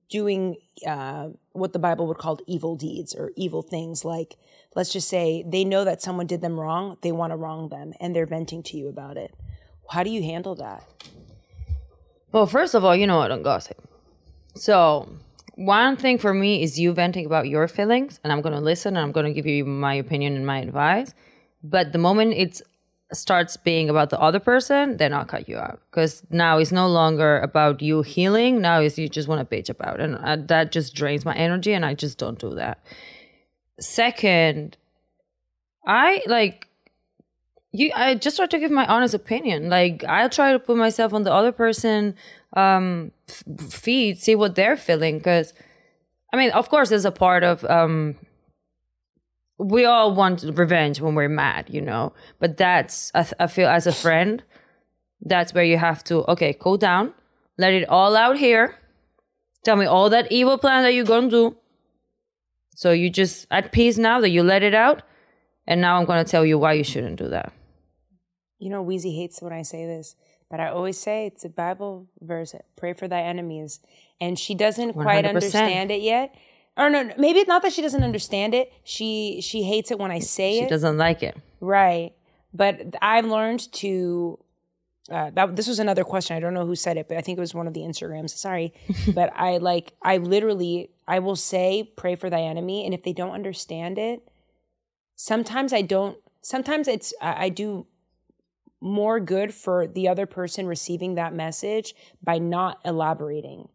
Speaker 2: doing uh, what the Bible would call evil deeds or evil things? Like, let's just say they know that someone did them wrong, they want to wrong them, and they're venting to you about it. How do you handle that?
Speaker 1: well, first of all, you know I don't gossip. So, one thing for me is you venting about your feelings, and I'm going to listen and I'm going to give you my opinion and my advice. But the moment it starts being about the other person, then I'll cut you out because now it's no longer about you healing. Now it's you just want to bitch about, and uh, that just drains my energy, and I just don't do that. Second, I like you i just try to give my honest opinion. Like i'll try to put myself on the other person um feet see what they're feeling because i mean of course there's a part of um we all want revenge when we're mad you know? But that's i, I feel as a friend that's where you have to okay cool down let it all out here. Tell me all that evil plan that you're gonna do. So you just at peace now that you let it out and now i'm gonna tell you why you shouldn't do that
Speaker 2: You know, Wheezy hates when I say this, but I always say it's a Bible verse pray for thy enemies. And she doesn't quite
Speaker 1: 100%.
Speaker 2: understand it yet. Or no, no, maybe it's not that she doesn't understand it. She she hates it when I say
Speaker 1: she
Speaker 2: it.
Speaker 1: She doesn't like it
Speaker 2: Right. But I've learned to uh, that this was another question. I don't know who said it, but I think it was one of the Instagrams. Sorry. but I like I literally I will say pray for thy enemy and if they don't understand it, sometimes I don't sometimes it's I, I do more good for the other person receiving that message by not elaborating.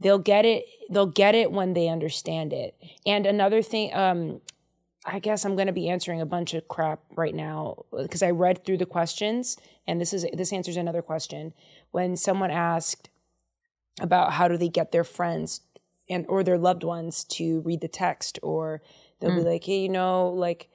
Speaker 2: They'll get it they'll get it when they understand it. And another thing um i guess i'm going to be answering a bunch of crap right now because i read through the questions and this is this answers another question. When someone asked about how do they get their friends and or their loved ones to read the text or they'll be like hey you know like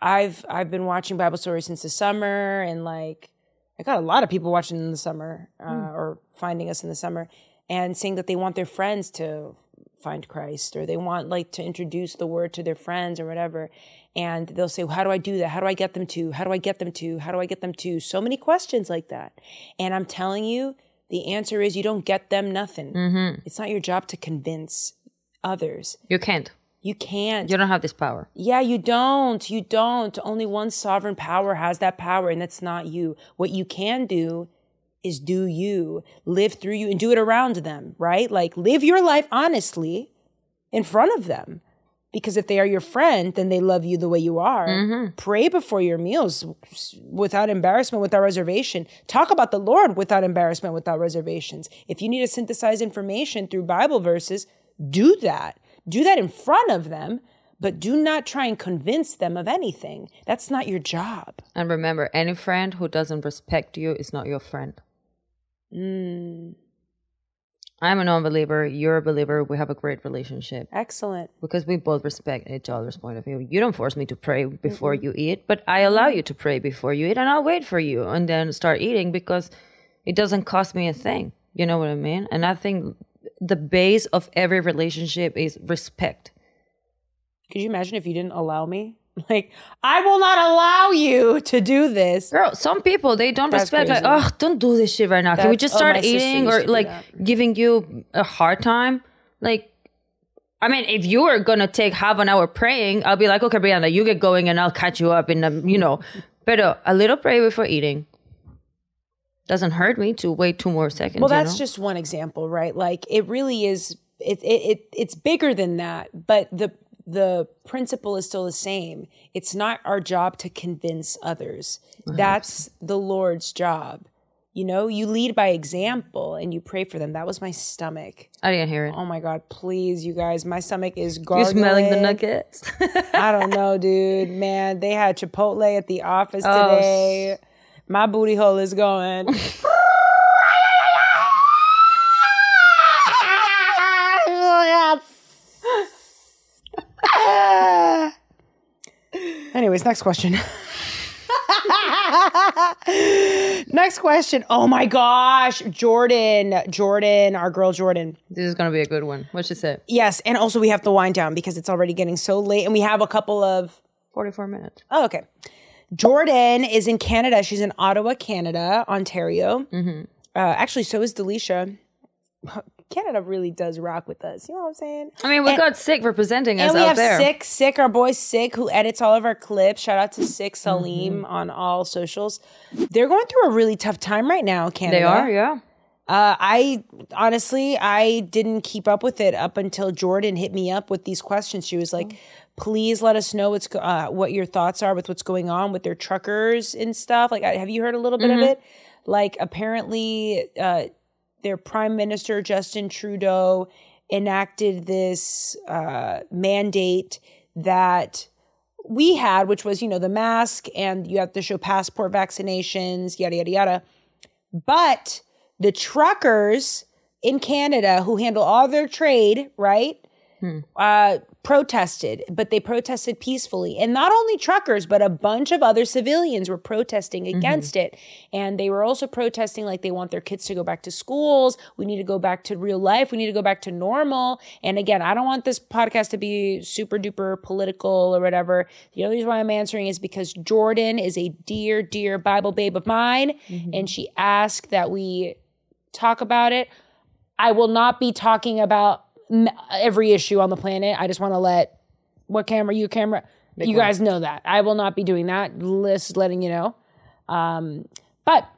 Speaker 2: i've i've been watching bible stories since the summer and like i got a lot of people watching in the summer uh, or finding us in the summer and saying that they want their friends to find christ or they want like to introduce the word to their friends or whatever. And they'll say well, how do i do that? How do i get them to? How do i get them to? How do i get them to? So many questions like that. And i'm telling you the answer is you don't get them nothing. It's not your job to convince others.
Speaker 1: You can't
Speaker 2: you can't
Speaker 1: you don't have this power
Speaker 2: yeah, you don't. You don't. Only one sovereign power has that power, and that's not you. What you can do is do you, live through you, and do it around them, right? Like live your life honestly in front of them. Because if they are your friend, then they love you the way you are. Mm-hmm. Pray before your meals without embarrassment, without reservation. Talk about the Lord without embarrassment, without reservations. If you need to synthesize information through Bible verses, do that. Do that in front of them, but do not try and convince them of anything. That's not your job.
Speaker 1: and remember any friend who doesn't respect you is not your friend.
Speaker 2: Mm,
Speaker 1: i'm a non-believer. You're a believer. We have a great relationship.
Speaker 2: Excellent.
Speaker 1: because we both respect each other's point of view. You don't force me to pray before you eat but i allow you to pray before you eat and i'll wait for you and then start eating because it doesn't cost me a thing. You know what i mean? And i think the base of every relationship is respect
Speaker 2: Could you imagine if you didn't allow me Like, I will not allow you to do this.
Speaker 1: Girl, some people they don't
Speaker 2: That's
Speaker 1: respect like, oh, don't do this shit right now. Can we just
Speaker 2: oh,
Speaker 1: start
Speaker 2: sister
Speaker 1: eating or like giving you a hard time? Like, I mean, if you were gonna take half an hour praying, I'll be like, okay, Brianda, you get going, and I'll catch you up in the, you know. But a little pray before eating doesn't hurt me to wait two more seconds.
Speaker 2: Well,
Speaker 1: you
Speaker 2: that's
Speaker 1: know?
Speaker 2: just one example, right? Like, it really is. It, it it it's bigger than that, but the the principle is still the same. It's not our job to convince others. That's the Lord's job. You know, you lead by example and you pray for them. That was my stomach.
Speaker 1: I didn't hear it.
Speaker 2: Oh my God, please, you guys, my stomach is
Speaker 1: you smelling the nuggets?
Speaker 2: I don't know, dude. Man, they had Chipotle at the office
Speaker 1: Oh,
Speaker 2: today. My booty hole is going. Anyways, next question. next question. Oh my gosh, Jordan, Jordan, our girl Jordan.
Speaker 1: this is gonna be a good one. What she say?
Speaker 2: Yes, and also we have to wind down because it's already getting so late, and we have a couple of.
Speaker 1: Forty-four minutes.
Speaker 2: Oh, okay. Jordan is in Canada. She's in Ottawa, Canada, Ontario.
Speaker 1: Mm-hmm.
Speaker 2: Uh, actually, so is Delisha. Canada really does rock with us. You know what I'm saying?
Speaker 1: I mean, we got sick representing us
Speaker 2: And we
Speaker 1: out
Speaker 2: have
Speaker 1: there.
Speaker 2: Sick, Sick, our boy Sick, who edits all of our clips. Shout out to Sick Salim
Speaker 1: Mm-hmm.
Speaker 2: on all socials. They're going through a really tough time right now, Canada.
Speaker 1: They are, yeah.
Speaker 2: Uh, I honestly, I didn't keep up with it up until Jordan hit me up with these questions. She was like, "Please let us know what's uh, what your thoughts are with what's going on with their truckers and stuff." Like, have you heard a little bit of it? Like, apparently, uh, their prime minister Justin Trudeau enacted this uh, mandate that we had, which was you know the mask and you have to show passport vaccinations, yada yada yada. But the truckers in Canada who handle all their trade, right? Uh, protested, but they protested peacefully. And not only truckers, but a bunch of other civilians were protesting mm-hmm. against it. And they were also protesting like they want their kids to go back to schools. We need to go back to real life. We need to go back to normal. And again, I don't want this podcast to be super duper political or whatever. The only reason why I'm answering is because Jordan is a dear, dear Bible babe of mine. Mm-hmm. And she asked that we talk about it. I will not be talking about every issue on the planet. I just want to let what camera, you camera, you guys know that. I will not be doing that. List letting you know. Um, but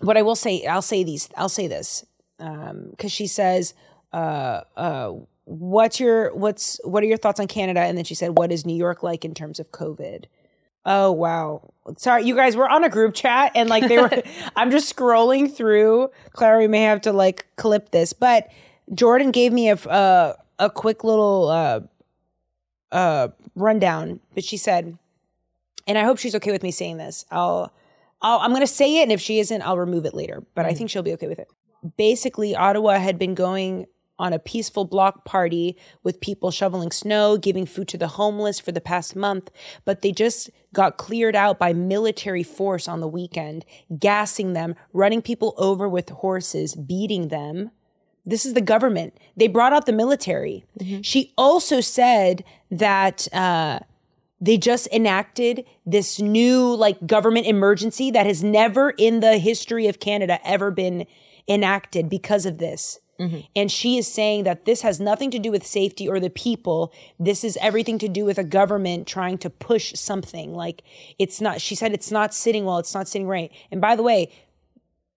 Speaker 2: what I will say, I'll say these, I'll say this, because she says, uh, uh, "What's your what's what are your thoughts on Canada?" And then she said, "What is New York like in terms of COVID?" Oh wow. Sorry, you guys were on a group chat and like they were I'm just scrolling through. Clara, we may have to like clip this, but Jordan gave me a uh, a quick little uh uh rundown, but she said and I hope she's okay with me saying this. I'll I'll I'm going to say it and if she isn't, I'll remove it later, but I think she'll be okay with it. Basically, Ottawa had been going on a peaceful block party with people shoveling snow, giving food to the homeless for the past month, but they just got cleared out by military force on the weekend, gassing them, running people over with horses, beating them. This is the government. They brought out the military. She also said that uh, they just enacted this new like government emergency that has never in the history of Canada ever been enacted because of this. And she is saying that this has nothing to do with safety or the people. This is everything to do with a government trying to push something. Like it's not, she said it's not sitting well, it's not sitting right. And by the way,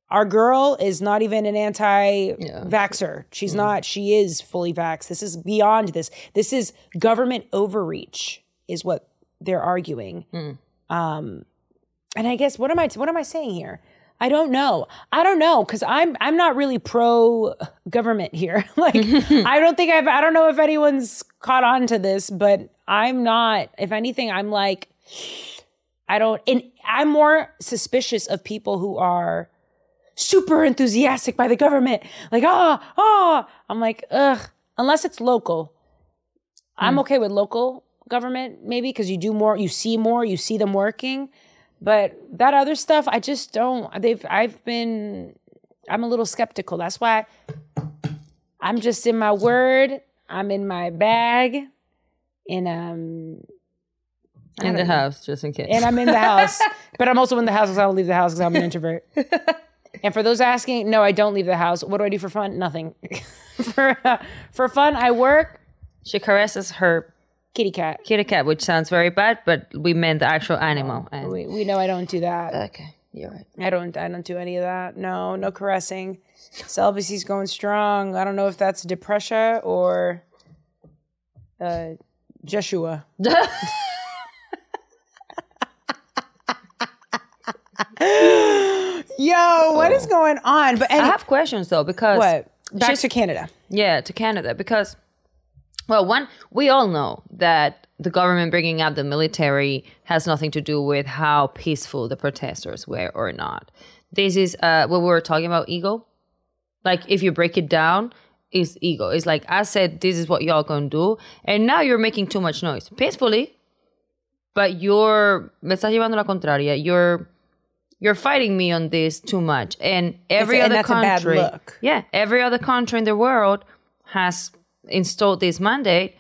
Speaker 2: our girl is not even an anti vaxxer. She's not, she is fully vaxxed. This is beyond this. This is government overreach, is what they're arguing. Um, and I guess what am I what am I saying here? I don't know. I don't know because I'm I'm not really pro government here. like I don't think I've I don't know if anyone's caught on to this, but I'm not. If anything, I'm like I don't. And I'm more suspicious of people who are super enthusiastic by the government. Like ah ah. I'm like ugh. Unless it's local, I'm okay with local government maybe because you do more, you see more, you see them working. But that other stuff, I just don't. They've. I've been. I'm a little skeptical. That's why I'm just in my word. I'm in my bag, and um,
Speaker 1: in the house, just in case.
Speaker 2: and I'm in the house, but I'm also in the house because I don't leave the house because I'm an introvert. and for those asking, no, I don't leave the house. What do I do for fun? Nothing. for uh, for fun, I work.
Speaker 1: she caresses her
Speaker 2: Kitty cat.
Speaker 1: kitty cat, which sounds very bad, but we meant the actual animal. And
Speaker 2: We, we know I don't do that.
Speaker 1: okay, you're right.
Speaker 2: I don't I don't do any of that. No, no caressing. Celibacy's going strong. I don't know if that's depression or uh Joshua. Yo, what is going on? But
Speaker 1: I have questions though because
Speaker 2: what? Back to Canada.
Speaker 1: Yeah, to Canada because, well, one, we all know that the government bringing up the military has nothing to do with how peaceful the protesters were or not. This is uh, what we were talking about ego. Like, if you break it down, is ego. It's like, I said, this is what y'all gonna do, and now you're making too much noise peacefully, but you're, me estás llevando la contraria. You're, you're fighting me on this too much. And every
Speaker 2: and
Speaker 1: other
Speaker 2: that's a bad
Speaker 1: country,
Speaker 2: look.
Speaker 1: yeah, every other country in the world has installed this mandate,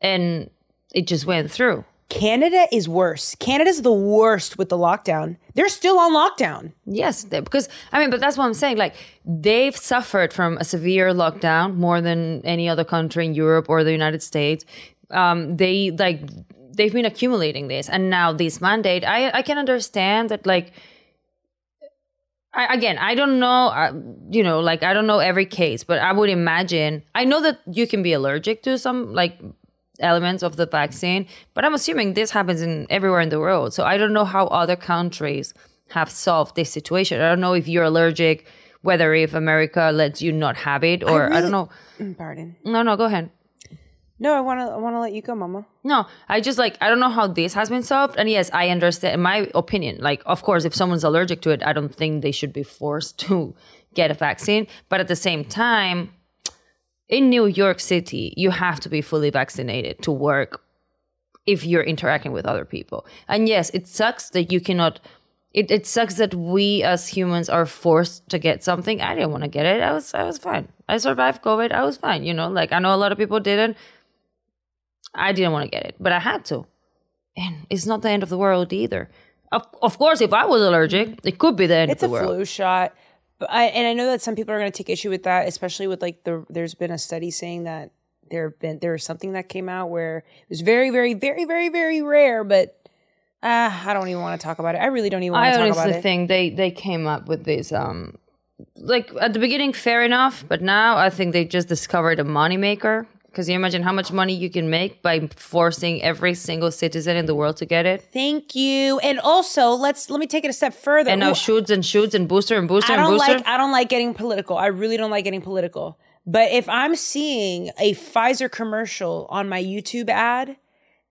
Speaker 1: and it just went through.
Speaker 2: Canada is worse. Canada's the worst with the lockdown. They're still on lockdown.
Speaker 1: Yes, because I mean, but that's what I'm saying. Like they've suffered from a severe lockdown more than any other country in Europe or the United States. Um, they like they've been accumulating this, and now this mandate. I I can understand that. Like I, again, I don't know. Uh, you know, like I don't know every case, but I would imagine. I know that you can be allergic to some like elements of the vaccine, but I'm assuming this happens in everywhere in the world. So I don't know how other countries have solved this situation. I don't know if you're allergic, whether if America lets you not have it, or I,
Speaker 2: really-
Speaker 1: don't know.
Speaker 2: Mm, Pardon.
Speaker 1: No, no, go ahead.
Speaker 2: No, I want to. I want to let you go, Mama.
Speaker 1: No, I just like I don't know how this has been solved. And yes, I understand. In my opinion, like of course, if someone's allergic to it, I don't think they should be forced to get a vaccine. But at the same time, in New York City, you have to be fully vaccinated to work if you're interacting with other people. And yes, it sucks that you cannot. It, it sucks that we as humans are forced to get something. I didn't want to get it. I was I was fine. I survived COVID. I was fine. You know, like I know a lot of people didn't. I didn't want to get it, but I had to. And it's not the end of the world either. Of, of course, if I was allergic, it could be the end
Speaker 2: It's
Speaker 1: of
Speaker 2: a
Speaker 1: the world.
Speaker 2: flu shot, but I and I know that some people are going to take issue with that, especially with like the. There's been a study saying that there have been there was something that came out where it was very, very, very, very, very rare, but. Uh, I don't even want to talk about it. I really don't even want to talk about it.
Speaker 1: I honestly think they they came up with this. Um, like at the beginning, fair enough, but now I think they just discovered a moneymaker. Because you imagine how much money you can make by forcing every single citizen in the world to get it,
Speaker 2: Thank you. And also, let's let me take it a step further.
Speaker 1: and now
Speaker 2: Ooh,
Speaker 1: shoots and shoots and booster and booster
Speaker 2: I don't
Speaker 1: booster.
Speaker 2: like I don't like getting political. I really don't like getting political. But if I'm seeing a Pfizer commercial on my YouTube ad,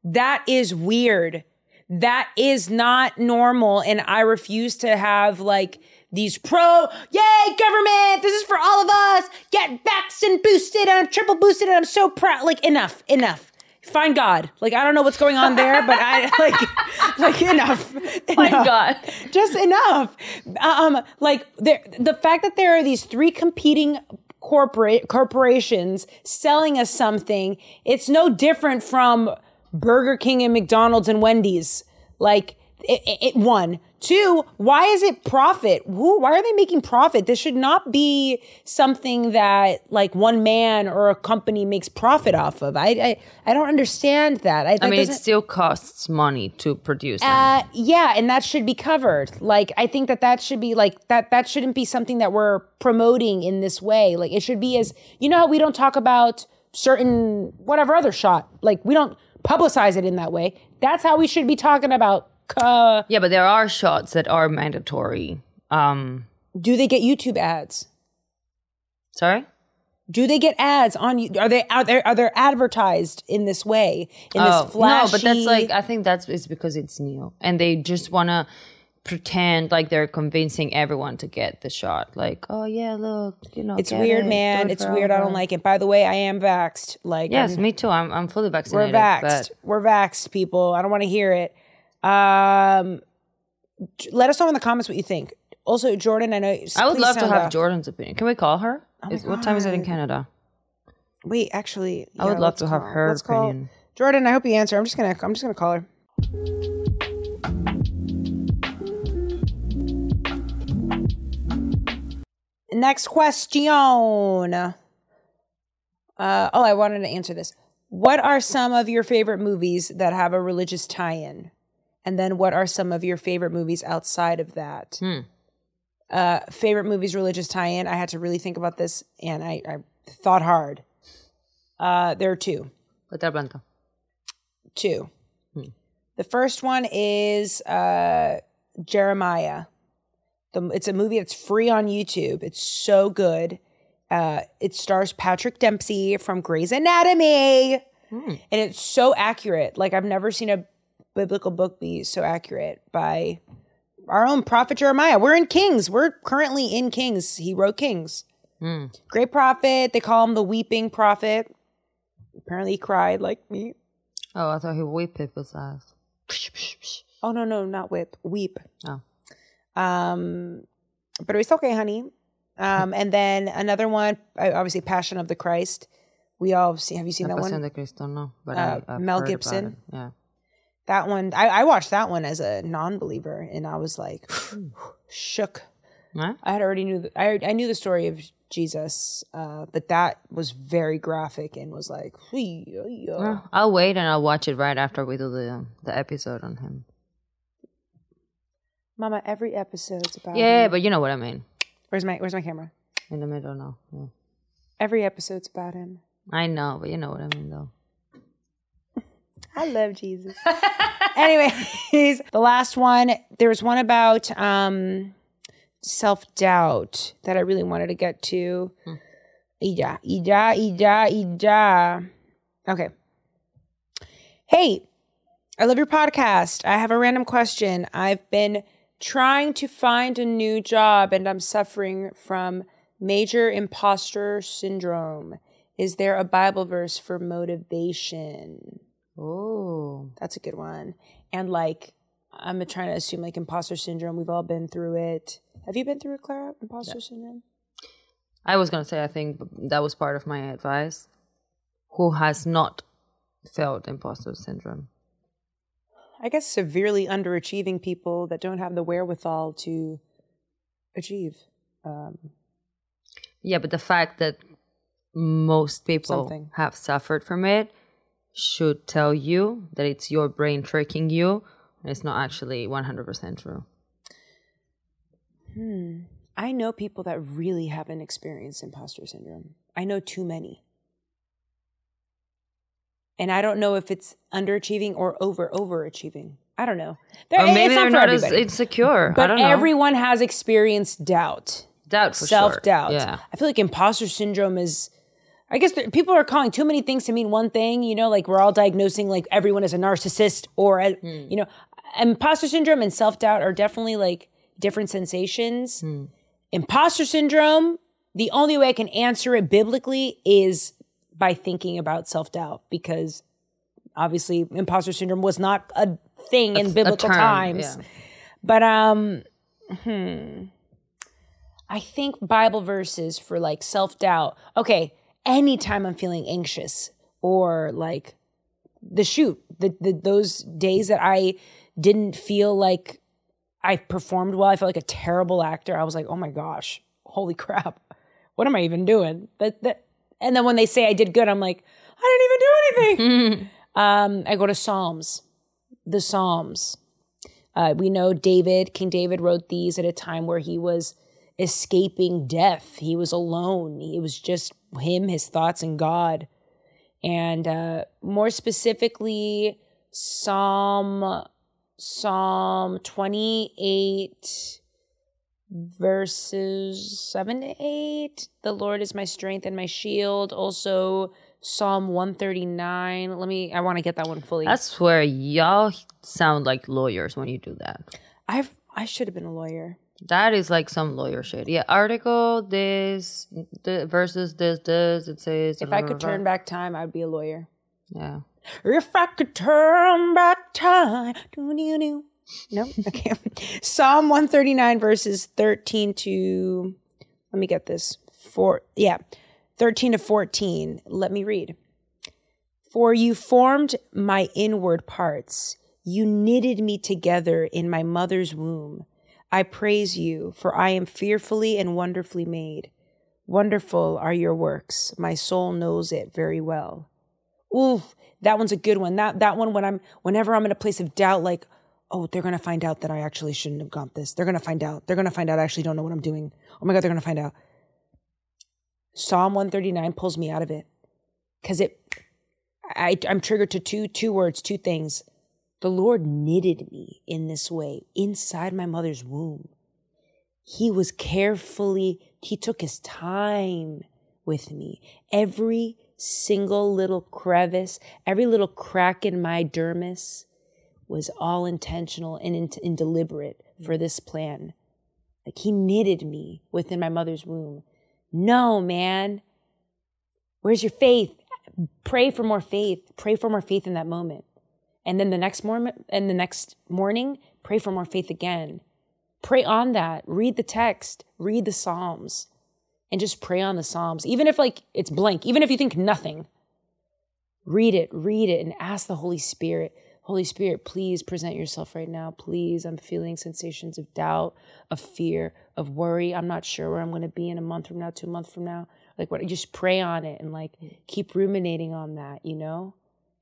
Speaker 2: that is weird. That is not normal and I refuse to have like these pro, yay, government, this is for all of us. Get vaxxed and boosted and I'm triple boosted and I'm so proud. Like enough, enough. Find God. Like I don't know what's going on there, but I like like enough. Enough
Speaker 1: God.
Speaker 2: just enough. Um, like there, the fact that there are these three competing corporate corporations selling us something, it's no different from Burger King and McDonald's and Wendy's. Like it, it, it one. Two, why is it profit? Who, why are they making profit? This should not be something that like one man or a company makes profit off of. I I, I don't understand that. I,
Speaker 1: I
Speaker 2: that
Speaker 1: mean, it still costs money to produce
Speaker 2: uh, yeah, and that should be covered. Like, I think that that should be like that. That shouldn't be something that we're promoting in this way. Like, it should be as you know how we don't talk about certain whatever other shot. Like, we don't publicize it in that way. That's how we should be talking about. Uh,
Speaker 1: yeah, but there are shots that are mandatory. Um,
Speaker 2: do they get YouTube ads?
Speaker 1: sorry.
Speaker 2: Do they get ads on you? Are they are they are they advertised in this way in this flashy?
Speaker 1: Oh, no, but that's like I think that's it's because it's new, and they just want to pretend like they're convincing everyone to get the shot. Like, oh yeah, look, you know,
Speaker 2: it's weird,
Speaker 1: it,
Speaker 2: man.
Speaker 1: it
Speaker 2: It's weird. I don't like it. By the way, I am vaxxed. Like,
Speaker 1: Yes,
Speaker 2: I'm-
Speaker 1: me too. I'm I'm fully vaccinated.
Speaker 2: We're
Speaker 1: vaxxed.
Speaker 2: We're vaxxed, people. I don't want to hear it. Um, let us know in the comments what you think. Also, Jordan, I know.
Speaker 1: I would love to have. Jordan's opinion. Can we call her? Is- what time is it in Canada?
Speaker 2: Wait, actually,
Speaker 1: I would love to have her
Speaker 2: let's call-
Speaker 1: opinion.
Speaker 2: Jordan, I hope you answer. I'm just gonna. I'm just gonna call her. Next question. Uh, oh, I wanted to answer this. What are some of your favorite movies that have a religious tie in? And then what are some of your favorite movies outside of that?
Speaker 1: Hmm.
Speaker 2: Uh, favorite movies, religious tie in. I had to really think about this and I, I thought hard. Uh, there are two.
Speaker 1: Hotel Blanca.
Speaker 2: Two. The first one is uh, Jeremiah. The, it's a movie that's free on YouTube. It's so good. Uh, it stars Patrick Dempsey from Grey's Anatomy, and it's so accurate. Like I've never seen a biblical book be so accurate by our own prophet Jeremiah. We're in Kings. We're currently in Kings. He wrote Kings. Great prophet. They call him the weeping prophet. Apparently, he cried like me.
Speaker 1: Oh, I thought he whipped people's ass.
Speaker 2: Oh no, no, not whip, weep.
Speaker 1: Oh.
Speaker 2: Um, but it's okay, honey. Um, and then another one, obviously, Passion of the Christ. We all see. Have you seen
Speaker 1: La
Speaker 2: that
Speaker 1: Pasión
Speaker 2: one?
Speaker 1: de Cristo, no. But
Speaker 2: Uh,
Speaker 1: I,
Speaker 2: Mel Gibson.
Speaker 1: Yeah.
Speaker 2: That one, I, I watched that one as a non-believer, and I was like shook.
Speaker 1: Huh?
Speaker 2: I had already knew. The, I I knew the story of Jesus, uh, but that was very graphic and was like, uh, yeah."
Speaker 1: Well, I'll wait and I'll watch it right after we do the the episode on him.
Speaker 2: Mama, every episode's about.
Speaker 1: Yeah,
Speaker 2: him.
Speaker 1: but you know what I mean.
Speaker 2: where's my Where's my camera?
Speaker 1: In the middle, now Yeah.
Speaker 2: Every episode's about him.
Speaker 1: I know, but you know what I mean, though.
Speaker 2: I love Jesus. Anyways, the last one, there was one about um self-doubt that I really wanted to get to. Ija, ija, ija, ija. Okay. Hey, I love your podcast. I have a random question. I've been trying to find a new job and I'm suffering from major imposter syndrome. Is there a Bible verse for motivation?
Speaker 1: Oh.
Speaker 2: That's a good one. And like, I'm trying to assume like imposter syndrome. We've all been through it. Have you been through it, Clara? Imposter syndrome?
Speaker 1: I was going to say, I think that was part of my advice. Who has not felt imposter syndrome?
Speaker 2: I guess severely underachieving people that don't have the wherewithal to achieve. Um,
Speaker 1: Yeah, but the fact that most people
Speaker 2: Something.
Speaker 1: have suffered from it should tell you that it's your brain tricking you and it's not actually 100% true. Hmm.
Speaker 2: I know people that really haven't experienced imposter syndrome. I know too many. And I don't know if it's underachieving or over overachieving. I don't know. There-
Speaker 1: Or maybe
Speaker 2: not
Speaker 1: they're not as insecure. I
Speaker 2: But
Speaker 1: don't know.
Speaker 2: everyone has experienced doubt.
Speaker 1: doubt for
Speaker 2: self doubt.
Speaker 1: Sure. Yeah.
Speaker 2: I feel like imposter syndrome is. I guess there, people are calling too many things to mean one thing. You know, like we're all diagnosing like everyone as a narcissist or a,
Speaker 1: Hmm.
Speaker 2: you know, imposter syndrome and self doubt are definitely like different sensations.
Speaker 1: Hmm.
Speaker 2: Imposter syndrome. The only way I can answer it biblically is by thinking about self doubt because obviously imposter syndrome was not a thing in
Speaker 1: a
Speaker 2: biblical
Speaker 1: term,
Speaker 2: times.
Speaker 1: yeah.
Speaker 2: But um hmm I think Bible verses for like self-doubt. Okay, anytime I'm feeling anxious or like the shoot, the, the those days that I didn't feel like I performed well, I felt like a terrible actor. I was like, "Oh my gosh, holy crap. What am I even doing?" That that and then when they say I did good, I'm like, "I didn't even do anything." um I go to Psalms. The Psalms. Uh, we know David, King David wrote these at a time where he was escaping death. He was alone. He was just him, his thoughts, and God. And uh, more specifically, Psalm Psalm 28 verses 7 to 8. The Lord is my strength and my shield. Also Psalm 139. Let me I want to get that one fully.
Speaker 1: I swear, y'all sound like lawyers when you do that.
Speaker 2: I've I should have been a lawyer.
Speaker 1: That is like some lawyer shit. Yeah, article this, the versus this, this. It says.
Speaker 2: If I could turn back time, I'd be a lawyer.
Speaker 1: Yeah.
Speaker 2: If I could turn back time. doo-doo-doo. No? Okay. Psalm 139, verses 13 to, let me get this. Four, yeah, 13 to 14. Let me read. For you formed my inward parts. You knitted me together in my mother's womb. I praise you, for I am fearfully and wonderfully made. Wonderful are your works. My soul knows it very well. Ooh, that one's a good one. That that one when I'm whenever I'm in a place of doubt, like, oh, they're gonna find out that I actually shouldn't have got this. They're gonna find out. They're gonna find out I actually don't know what I'm doing. Oh my god, they're gonna find out. Psalm 139 pulls me out of it. Cause it I, I'm triggered to two two words, two things. The Lord knitted me in this way inside my mother's womb. He was carefully, he took his time with me. Every single little crevice, every little crack in my dermis was all intentional and, in, and deliberate for this plan. Like he knitted me within my mother's womb. No, man. Where's your faith? Pray for more faith. Pray for more faith in that moment. And then the next morning, and the next morning, pray for more faith again. Pray on that. Read the text. Read the Psalms, and just pray on the Psalms. Even if like it's blank, even if you think nothing, read it. Read it, and ask the Holy Spirit. Holy Spirit, please present yourself right now. Please, I'm feeling sensations of doubt, of fear, of worry. I'm not sure where I'm going to be in a month from now, two months from now. Like what? Just pray on it and like keep ruminating on that. You know.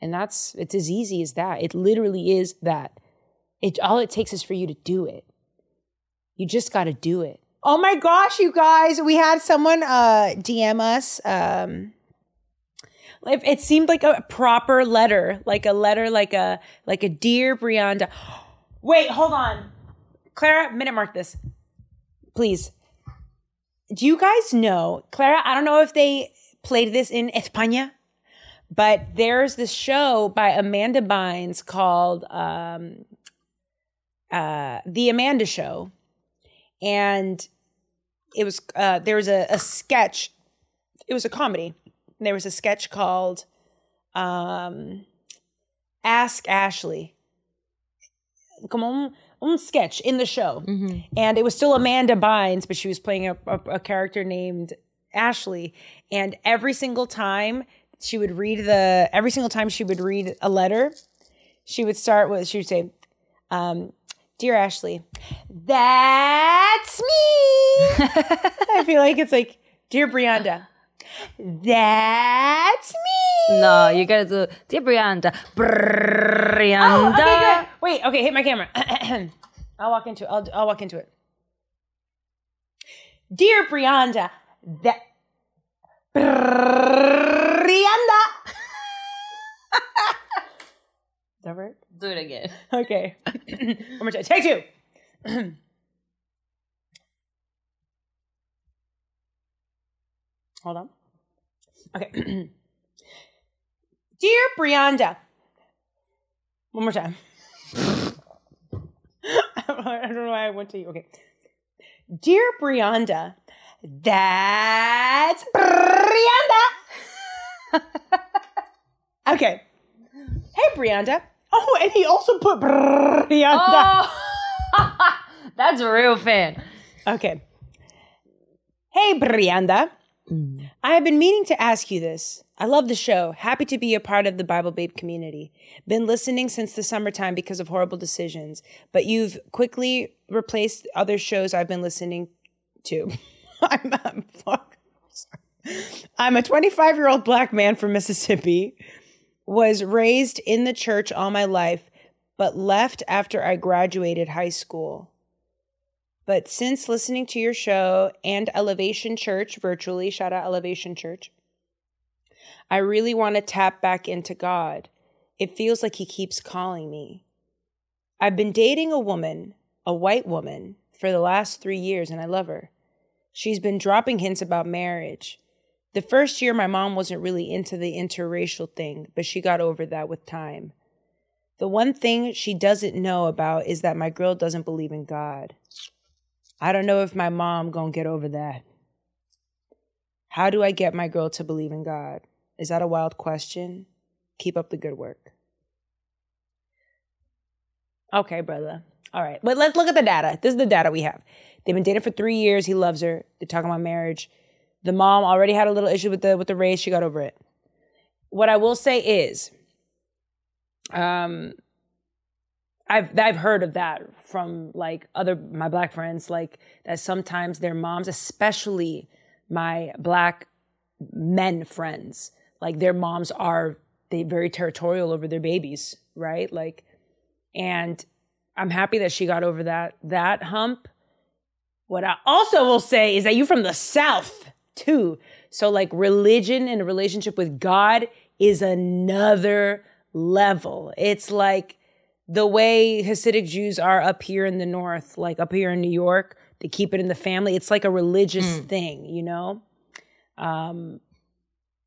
Speaker 2: And that's, it's as easy as that. It literally is that. It, all it takes is for you to do it. You just got to do it. Oh my gosh, you guys, we had someone uh, DM us. Um, it, it seemed like a proper letter, like a letter, like a like a dear Brianda. Wait, hold on, Clara. Minute mark this, please. Do you guys know, Clara? I don't know if they played this in España. But there's this show by Amanda Bynes called um, uh, The Amanda Show. And it was, uh, there was a, a sketch, it was a comedy. There was a sketch called um, Ask Ashley. Come on un sketch in the show. Mm-hmm. And it was still Amanda Bynes, but she was playing a, a, a, character named Ashley. And every single time she would read the every single time she would read a letter, she would start with she would say, um, "Dear Ashley, that's me." I feel like it's like, "Dear Brianda." That's me.
Speaker 1: No, you gotta do Dear Brianda. Brianda.
Speaker 2: Oh, okay, good. Wait, okay, hit my camera. I'll walk into it. I'll, I'll walk into it. Dear Brianda, that Rihanna. Is that right?
Speaker 1: Do it again.
Speaker 2: Okay. One more time. Take two. Hold on. Okay. Dear Brianda. One more time. I don't know why I went to you. Okay. Dear Brianda, that's Brianda. okay. Hey, Brianda. Oh, and he also put Brianda.
Speaker 1: Oh, that's a real fan.
Speaker 2: Okay. Hey, Brianda. Mm. I have been meaning to ask you this. I love the show. Happy to be a part of the Bible Babe community. Been listening since the summertime because of horrible decisions, but you've quickly replaced other shows I've been listening to. I'm, I'm, I'm a 25 year old black man from Mississippi, was raised in the church all my life, but left after I graduated high school. But since listening to your show and Elevation Church virtually, shout out Elevation Church, I really want to tap back into God. It feels like He keeps calling me. I've been dating a woman, a white woman, for the last three years, and I love her. She's been dropping hints about marriage. The first year, my mom wasn't really into the interracial thing, but she got over that with time. The one thing she doesn't know about is that my girl doesn't believe in God. I don't know if my mom gonna get over that. How do I get my girl to believe in God? Is that a wild question? Keep up the good work. Okay, brother. All right. But let's look at the data. This is the data we have. They've been dating for three years. He loves her. They're talking about marriage. The mom already had a little issue with the with the race. She got over it. What I will say is, um, I've I've heard of that from like other my black friends, like that sometimes their moms, especially my black men friends, like their moms are they very territorial over their babies, right? Like, and I'm happy that she got over that that hump. What I also will say is that you're from the South too. So like religion and a relationship with God is another level. It's like the way Hasidic Jews are up here in the North, like up here in New York, they keep it in the family. It's like a religious thing, you know? Um,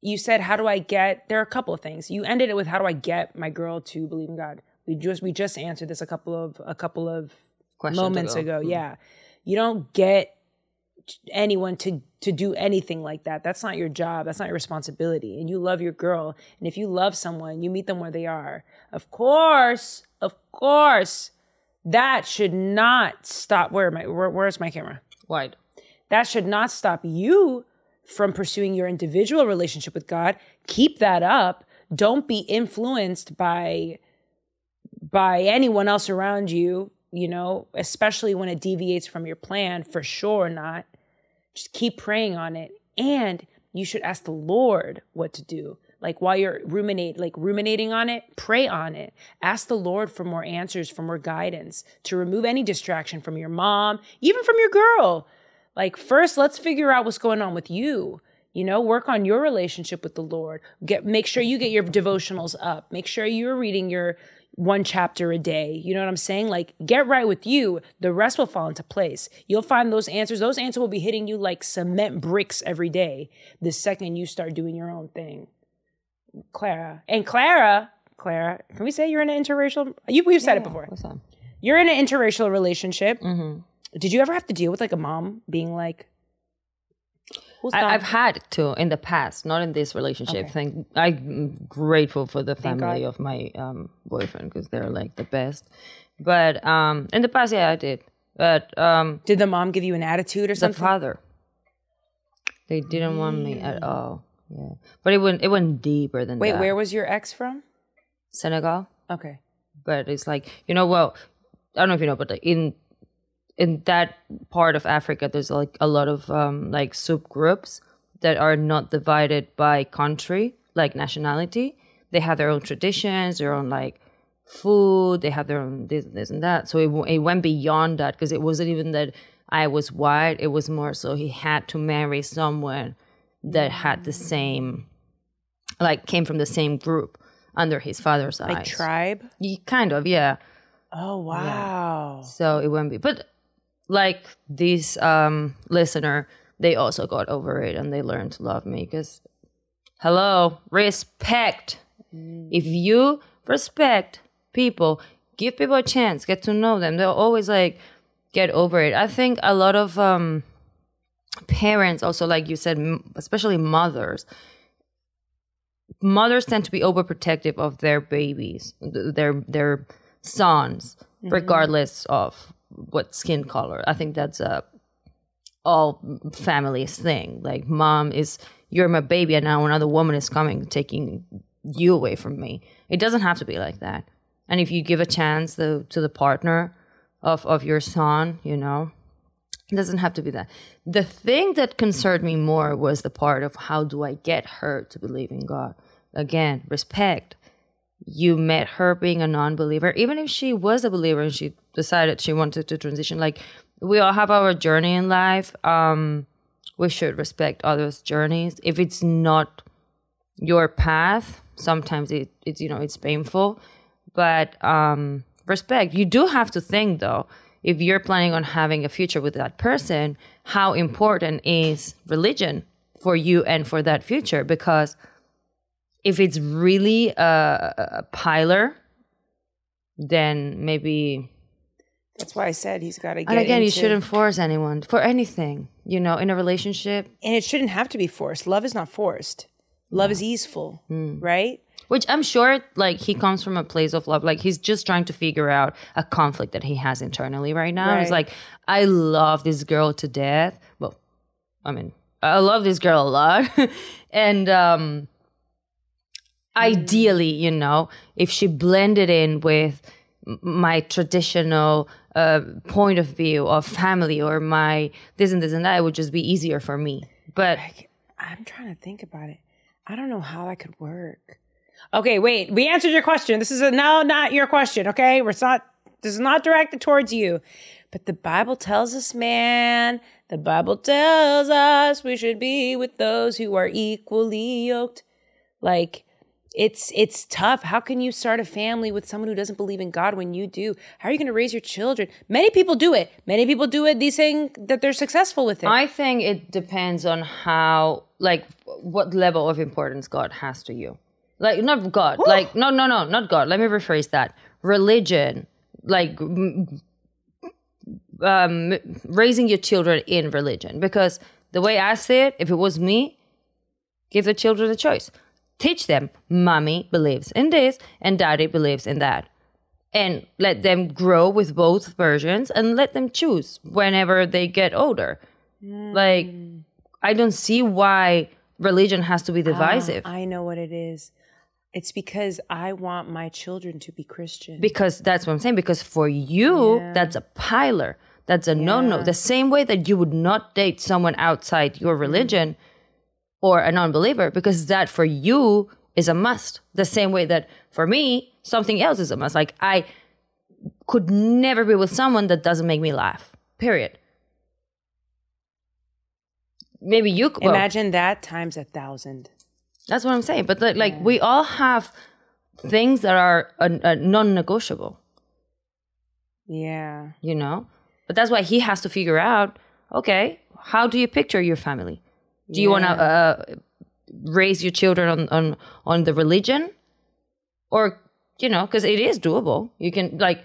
Speaker 2: you said, how do I get, there are a couple of things. You ended it with, how do I get my girl to believe in God? We just, we just answered this a couple of, a couple of
Speaker 1: Questions
Speaker 2: moments
Speaker 1: ago.
Speaker 2: ago. Yeah. You don't get anyone to to do anything like that. That's not your job. That's not your responsibility. And you love your girl. And if you love someone, you meet them where they are. Of course, of course, that should not stop. Where am I? Where, where's my camera?
Speaker 1: Wide.
Speaker 2: That should not stop you from pursuing your individual relationship with God. Keep that up. Don't be influenced by by anyone else around you, you know, especially when it deviates from your plan, for sure not. Just keep praying on it. And you should ask the Lord what to do. Like while you're ruminate, like ruminating on it, pray on it. Ask the Lord for more answers, for more guidance, to remove any distraction from your mom, even from your girl. Like first, let's figure out what's going on with you. You know, work on your relationship with the Lord. Get make sure you get your devotionals up. Make sure you're reading your one chapter a day. You know what I'm saying? Like get right with you. The rest will fall into place. You'll find those answers. Those answers will be hitting you like cement bricks every day the second you start doing your own thing. Clara. And Clara, Clara, can we say you're in an interracial you we've said it before.
Speaker 1: What's that?
Speaker 2: You're in an interracial relationship.
Speaker 1: Mm-hmm.
Speaker 2: Did you ever have to deal with like a mom being like Who's
Speaker 1: I, I've had to in the past, not in this relationship.
Speaker 2: Okay.
Speaker 1: Thank I'm grateful for the family
Speaker 2: God.
Speaker 1: of my um, boyfriend because they're like the best. But um, in the past, yeah, I did. But um,
Speaker 2: Did the mom give you an attitude or something?
Speaker 1: the father, they didn't want me at all. Yeah, but it went it went deeper than
Speaker 2: Wait,
Speaker 1: that.
Speaker 2: Wait, where was your ex from?
Speaker 1: Senegal?
Speaker 2: Okay.
Speaker 1: but it's like you know well i don't know if you know but in in that part of africa there's like a lot of um like subgroups that are not divided by country like nationality they have their own traditions their own like food they have their own this, this and that so it, it went beyond that because it wasn't even that i was white it was more so he had to marry someone that had the same like came from the same group under his father's
Speaker 2: Like
Speaker 1: eyes
Speaker 2: tribe?
Speaker 1: Ye- kind of, yeah.
Speaker 2: Oh wow.
Speaker 1: So it won't be. But like this um, listener, they also got over it and they learned to love me because, hello, respect. If you respect people, give people a chance, get to know them, they'll always like get over it. I think a lot of um, parents, also, like you said, m- especially mothers, mothers tend to be overprotective of their babies, th- their their sons, regardless of what skin color. I think that's a all families thing. Like mom is you're my baby and now another woman is coming taking you away from me. It doesn't have to be like that. And if you give a chance to the partner of of your son, you know, it doesn't have to be that. The thing that concerned me more was the part of how do I get her to believe in God? Again, respect. You met her being a non believer, even if she was a believer and she decided she wanted to transition. Like, we all have our journey in life. Um, we should respect others' journeys. If it's not your path, sometimes it, it's, you know, it's painful. But um, respect. You do have to think, though, if you're planning on having a future with that person, how important is religion for you and for that future? Because if it's really a, a piler, then maybe.
Speaker 2: That's why I said he's got to get
Speaker 1: And again, you shouldn't force anyone for anything. You know, in a relationship,
Speaker 2: And it shouldn't have to be forced. Love is not forced. Love is easeful, right?
Speaker 1: which I'm sure, like he comes from a place of love. Like he's just trying to figure out a conflict that he has internally right now. It's
Speaker 2: Right.
Speaker 1: like I love this girl to death. Well, I mean, I love this girl a lot, and um, ideally, you know, if she blended in with my traditional uh, point of view of family or my this and this and that, it would just be easier for me. But
Speaker 2: I'm trying to think about it. I don't know how that could work. Okay, wait. We answered your question. This is a no, not your question. Okay, we're not. This is not directed towards you, but the Bible tells us, man. The Bible tells us we should be with those who are equally yoked. Like it's it's tough. How can you start a family with someone who doesn't believe in God when you do? How are you going to raise your children? Many people do it. Many people do it. These saying that they're successful with it.
Speaker 1: I think it depends on how, like, what level of importance God has to you. Like, not God. Like, no, no, no, not God. Let me rephrase that. Religion, like, um, raising your children in religion. Because the way I see it, if it was me, give the children a choice. Teach them, mommy believes in this and daddy believes in that. And let them grow with both versions and let them choose whenever they get older. Mm. Like, I don't see why religion has to be ah, divisive.
Speaker 2: I know what it is. It's because I want my children to be Christian.
Speaker 1: because that's what I'm saying. Because for you, that's a piler. That's a no no. The same way that you would not date someone outside your mm. religion or a non believer, because that for you is a must. The same way that for me, something else is a must. Like I could never be with someone that doesn't make me laugh. Period. Maybe you could. well,
Speaker 2: Imagine that times a thousand.
Speaker 1: that's what I'm saying. But like, like we all have things that are uh, uh, non-negotiable.
Speaker 2: Yeah.
Speaker 1: you know but that's why he has to figure out okay how do you picture your family do you want to uh, raise your children on, on on the religion? Or you know because it is doable. You can like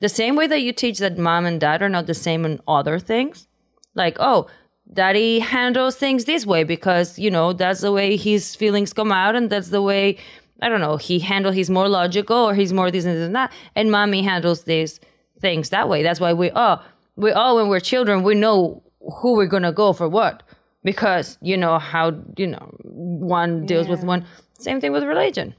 Speaker 1: the same way that you teach that mom and dad are not the same on other things like oh daddy handles things this way because you know that's the way his feelings come out and that's the way i don't know he handle he's more logical or he's more this and this and that and mommy handles these things that way. That's why we oh we all when we're children we know who we're gonna go for what because you know how you know one deals with one same thing with religion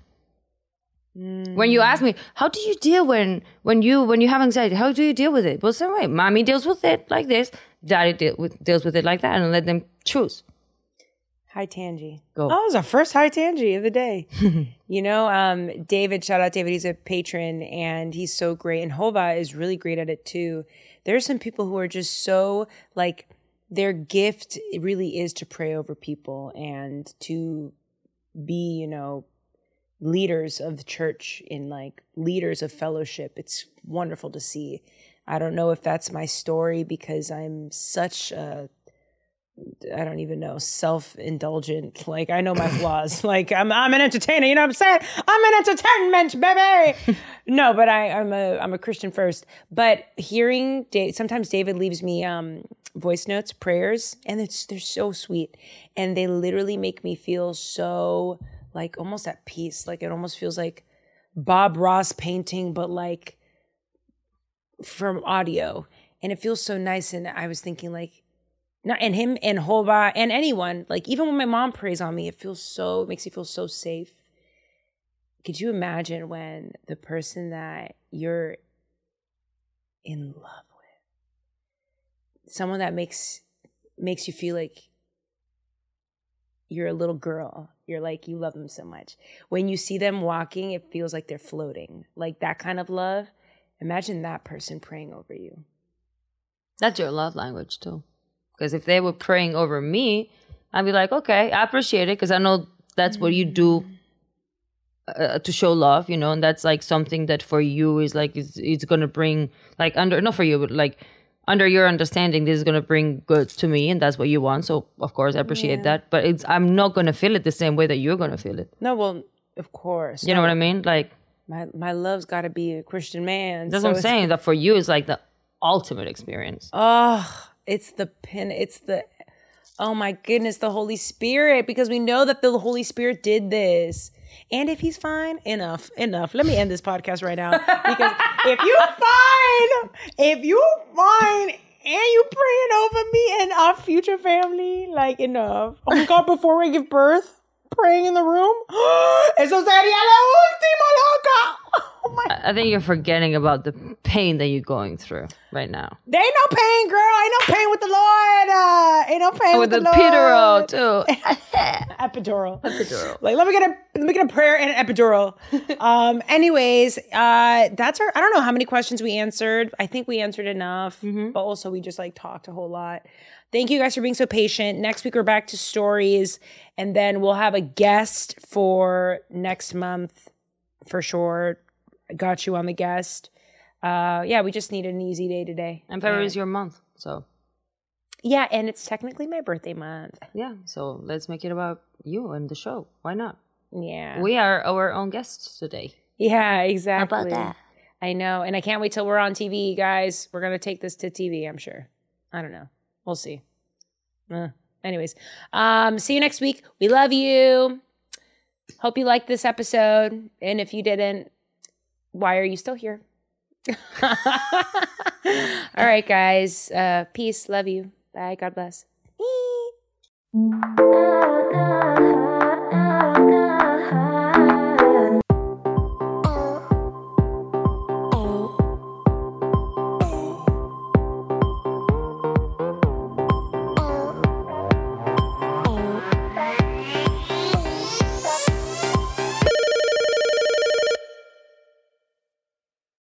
Speaker 1: when you ask me how do you deal when when you when you have anxiety how do you deal with it well same way mommy deals with it like this daddy deal with, deals with it like that and let them choose
Speaker 2: Hi Tangi.
Speaker 1: Go.
Speaker 2: Oh, it was our first hi Tangi of the day. you know, um, David, shout out David. He's a patron and he's so great. And Hova is really great at it too. There are some people who are just so like their gift really is to pray over people and to be, you know, leaders of the church in like leaders of fellowship. It's wonderful to see. I don't know if that's my story because I'm such a I don't even know, self-indulgent. Like I know my flaws. like I'm I'm an entertainer, you know what I'm saying? I'm an entertainment, baby. no, but I, I'm a I'm a Christian first. But hearing Dave, sometimes David leaves me um voice notes, prayers, and it's they're so sweet. And they literally make me feel so like almost at peace. Like it almost feels like Bob Ross painting, but like from audio. And it feels so nice. And I was thinking like not and him and Hova and anyone. Like even when my mom prays on me, it feels so it makes me feel so safe. Could you imagine when the person that you're in love with, someone that makes makes you feel like you're a little girl. You're like you love them so much. When you see them walking, it feels like they're floating. Like that kind of love. Imagine that person praying over you.
Speaker 1: that's your love language too because if they were praying over me i'd be like okay i appreciate it because i know that's what you do uh, to show love you know and that's like something that for you is like it's, it's gonna bring like under not for you but like under your understanding this is gonna bring goods to me and that's what you want so of course i appreciate that but it's i'm not gonna feel it the same way that you're gonna feel it
Speaker 2: No, well, of course.
Speaker 1: you know what i mean like
Speaker 2: my my love's got to be a Christian man.
Speaker 1: that's
Speaker 2: so
Speaker 1: what i'm saying that for you is like the ultimate experience
Speaker 2: Oh, it's the pin. It's the. Oh my goodness, the Holy Spirit, because we know that the Holy Spirit did this. And if he's fine, enough, enough. Let me end this podcast right now. Because if you fine, if you fine, and you praying over me and our future family, like enough. Oh my God, before we give birth, praying in the room. Eso sería la última, loca. Oh my
Speaker 1: I think you're forgetting about the pain that you're going through right now.
Speaker 2: There ain't no pain, girl. Ain't no pain with the Lord. Uh, ain't no pain with,
Speaker 1: With the
Speaker 2: the,
Speaker 1: epidural too.
Speaker 2: epidural.
Speaker 1: Epidural.
Speaker 2: Like, let me get a let me get a prayer and an epidural. um. Anyways, uh, that's our. I don't know how many questions we answered. I think we answered enough, but also we just like talked a whole lot. Thank you guys for being so patient. Next week we're back to stories, and then we'll have a guest for next month for sure. I got you on the guest. Uh, yeah, we just needed an easy day today.
Speaker 1: And February is your month, so
Speaker 2: Yeah, and it's technically my birthday month.
Speaker 1: yeah. So let's make it about you and the show. Why not?
Speaker 2: Yeah.
Speaker 1: We are our own guests today.
Speaker 2: yeah, exactly.
Speaker 1: About that?
Speaker 2: I know. And I can't wait till we're on TV, guys. We're going to take this to TV, I'm sure. I don't know. We'll see. Uh, anyways, um, see you next week. We love you. Hope you liked this episode. And if you didn't, why are you still here? All right, guys. Uh, peace. Love you. Bye. God bless.